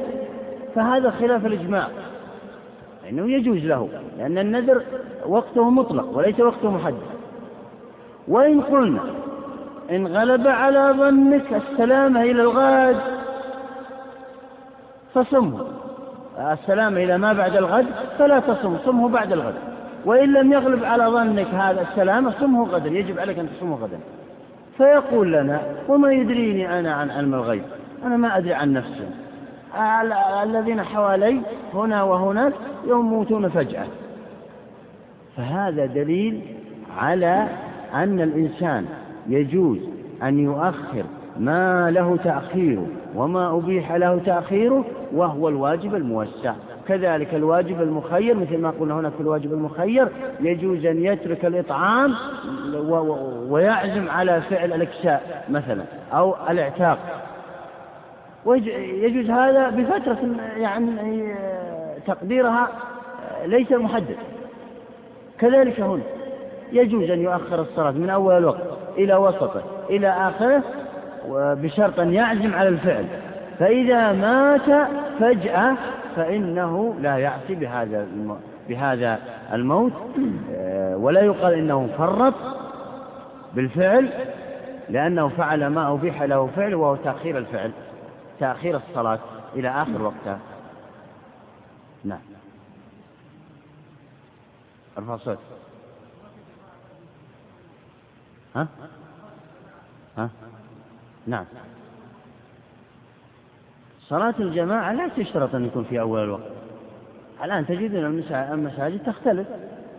فهذا خلاف الإجماع لأنه يجوز له لأن النذر وقته مطلق وليس وقته محدد. وإن قلنا إن غلب على ظنك السلامة إلى الغد فصمه. السلامة إلى ما بعد الغد فلا تصم صمه بعد الغد. وإن لم يغلب على ظنك هذا السلامة صمه غدا يجب عليك أن تصومه غدا. فيقول لنا وما يدريني أنا عن علم الغيب؟ أنا ما أدري عن نفسي الذين حوالي هنا وهناك يموتون فجأة. فهذا دليل على أن الإنسان يجوز أن يؤخر ما له تأخيره وما أبيح له تأخيره وهو الواجب الموسع. كذلك الواجب المخير مثل ما قلنا هنا في الواجب المخير يجوز أن يترك الإطعام ويعزم على فعل الإكساء مثلا أو الإعتاق. ويجوز هذا بفترة يعني تقديرها ليس محدد. كذلك هنا. يجوز أن يؤخر الصلاة من أول الوقت إلى وسطه إلى آخره بشرط أن يعزم على الفعل. فإذا مات فجأة فإنه لا يعصي بهذا بهذا الموت. ولا يقال إنه فرط بالفعل لأنه فعل ما أبيح له فعل وهو تأخير الفعل تأخير الصلاة إلى آخر وقتها. نعم. أرفع صوت ها؟ ها؟ نعم. صلاة الجماعة لا تشترط أن يكون في أول الوقت الآن تجد أن المساجد تختلف.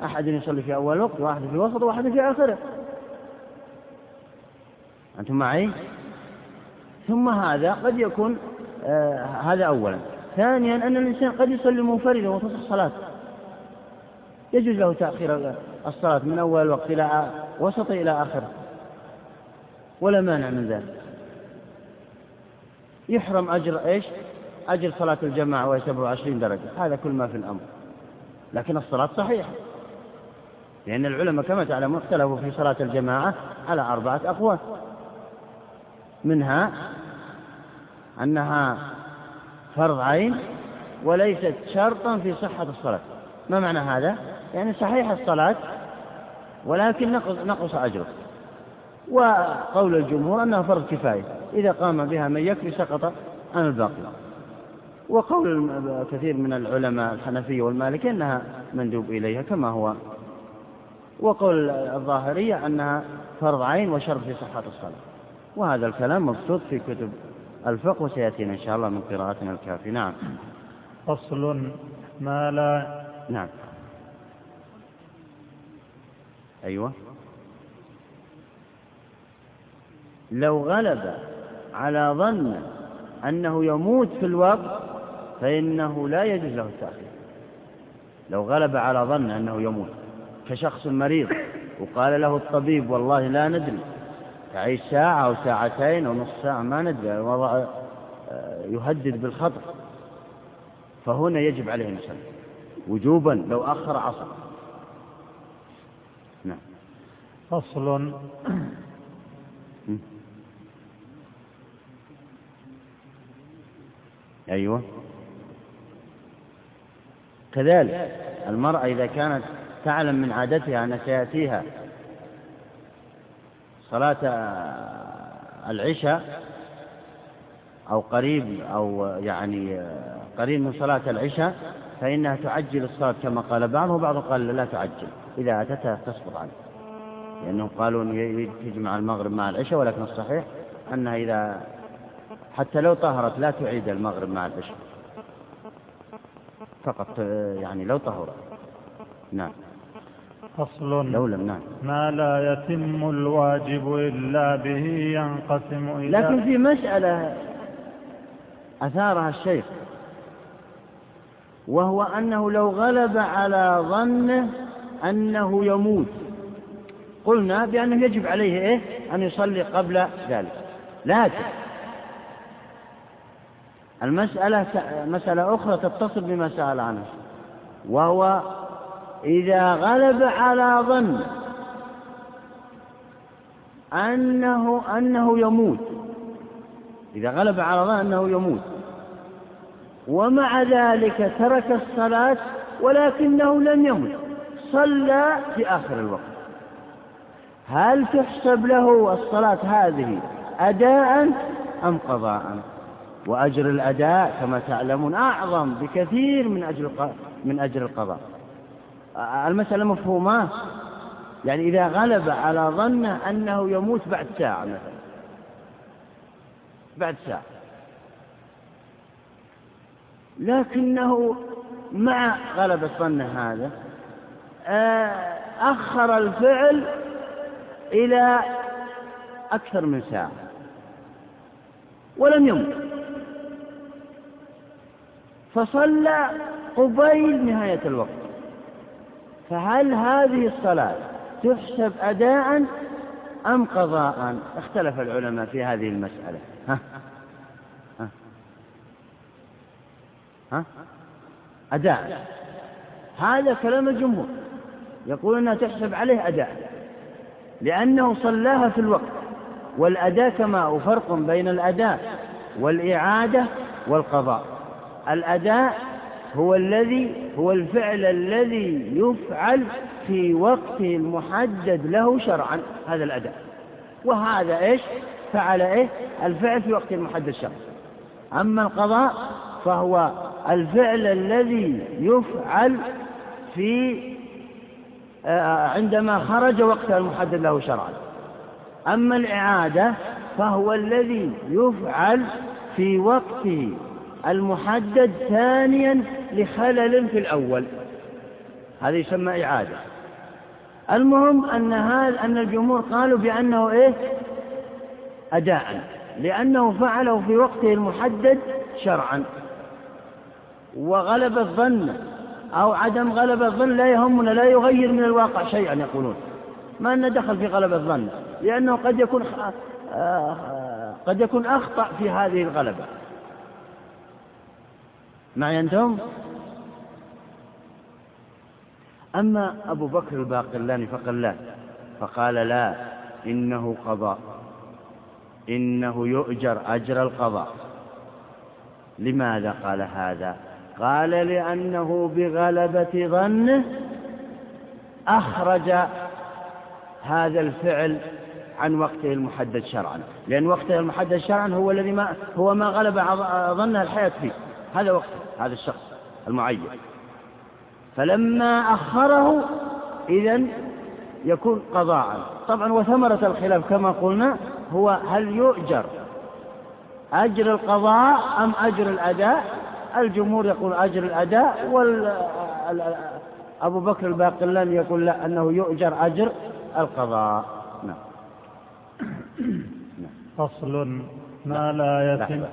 أحد يصلي في أول الوقت وواحد في الوسط وواحد في آخره. أنتم معي؟ ثم هذا قد يكون آه هذا أولا. ثانيا أن الإنسان قد يصلي منفردا وتصح صلاته. يجوز له تأخير الصلاة من أول الوقت إلى وسط إلى آخره. ولا مانع من ذلك. يحرم أجر إيش؟ أجر صلاة الجماعة وهي 27 درجة. هذا كل ما في الأمر. لكن الصلاة صحيحة. لأن العلماء كما تعلمون اختلفوا في صلاة الجماعة على أربعة أقوال. منها أنها فرض عين وليست شرطا في صحة الصلاة. ما معنى هذا؟ يعني صحيح الصلاة ولكن نقص, نقص أجره. وقول الجمهور أنها فرض كفاية. إذا قام بها من يكفي سقط عن الباقي. وقول كثير من العلماء الحنفية والمالكية أنها مندوب إليها كما هو. وقول الظاهرية أنها فرض عين وشرط في صحة الصلاة. وهذا الكلام مبسوط في كتب الفقه وسيأتينا إن شاء الله من قراءتنا الكافي نعم. فصل ما لا نعم. أيوة. لو غلب على ظن أنه يموت في الوقت فإنه لا يجوز له التأخير. لو غلب على ظن أنه يموت كشخص مريض وقال له الطبيب والله لا ندري تعيش ساعة أو ساعتين أو نصف ساعة ما ندري الوضع آه، يهدد بالخطر. فهنا يجب عليه يصلي. وجوبا لو أخر عصر نعم فصل. أيوة. كذلك المرأة إذا كانت تعلم من عادتها أن سيأتيها صلاة العشاء أو قريب أو يعني قريب من صلاة العشاء فإنها تعجل الصلاة كما قال بعض وبعض قال لا تعجل إذا أتتها تسقط عنه لأنهم قالوا أن تجمع المغرب مع العشاء ولكن الصحيح أنها إذا حتى لو طهرت لا تعيد المغرب مع العشاء. فقط يعني لو طهرت نعم. فصل. لو لم نعم. ما لا يتم الواجب إلا به ينقسم إلى لكن في مسألة أثارها الشيخ وهو أنه لو غلب على ظنه أنه يموت. قلنا بأنه يجب عليه إيه؟ أن يصلي قبل ذلك. لكن المسألة مسألة أخرى تتصل بما سأل عنه وهو إذا غلب على ظن أنه أنه يموت إذا غلب على ظن أنه يموت ومع ذلك ترك الصلاة ولكنه لم يمت صلى في آخر الوقت. هل تحسب له الصلاة هذه أداء أم قضاء؟ وأجر الأداء كما تعلمون أعظم بكثير من أجر من أجر القضاء. المسألة مفهومة؟ يعني إذا غلب على ظنه أنه يموت بعد ساعة مثلا. بعد ساعة. لكنه مع غلبة ظنه هذا أخر الفعل إلى أكثر من ساعة. ولم يمت. فصلى قبيل نهاية الوقت. فهل هذه الصلاة تحسب أداء أم قضاء؟ اختلف العلماء في هذه المسألة. ها؟ ها؟ ها؟ أداء. هذا كلام الجمهور. يقول أنها تحسب عليه أداء. لأنه صلاها في الوقت. والأداء كما فرق بين الأداء والإعادة والقضاء. الأداء هو الذي هو الفعل الذي يفعل في وقت المحدد له شرعا هذا الأداء وهذا إيش؟ فعل إيه؟ الفعل في وقت المحدد شرعا. أما القضاء فهو الفعل الذي يفعل في عندما خرج وقت المحدد له شرعا. أما الإعادة فهو الذي يفعل في وقته المحدد ثانيا لخلل في الأول. هذا يسمى إعادة. المهم أن هذا أن الجمهور قالوا بأنه إيه؟ أداء. لأنه فعله في وقته المحدد شرعا. وغلب الظن أو عدم غلب الظن لا يهمنا لا يغير من الواقع شيئا يقولون. ما أن دخل في غلب الظن لأنه قد يكون آه، قد يكون أخطأ في هذه الغلبة. معي أنتم؟ أما أبو بكر الباقلاني فقال لا. فقال لا إنه قضاء. إنه يؤجر أجر القضاء. لماذا قال هذا؟ قال لأنه بغلبة ظنه أخرج هذا الفعل عن وقته المحدد شرعا. لأن وقته المحدد شرعا هو الذي ما هو ما غلب ظنه الحياة فيه. هذا وقته هذا الشخص المعين. فلما أخره إذا يكون قضاء. طبعا وثمرة الخلاف كما قلنا هو هل يؤجر أجر القضاء أم أجر الأداء؟ الجمهور يقول أجر الأداء وال أبو بكر الباقلاني يقول لا أنه يؤجر أجر القضاء. نعم. فصل ما لا يتم.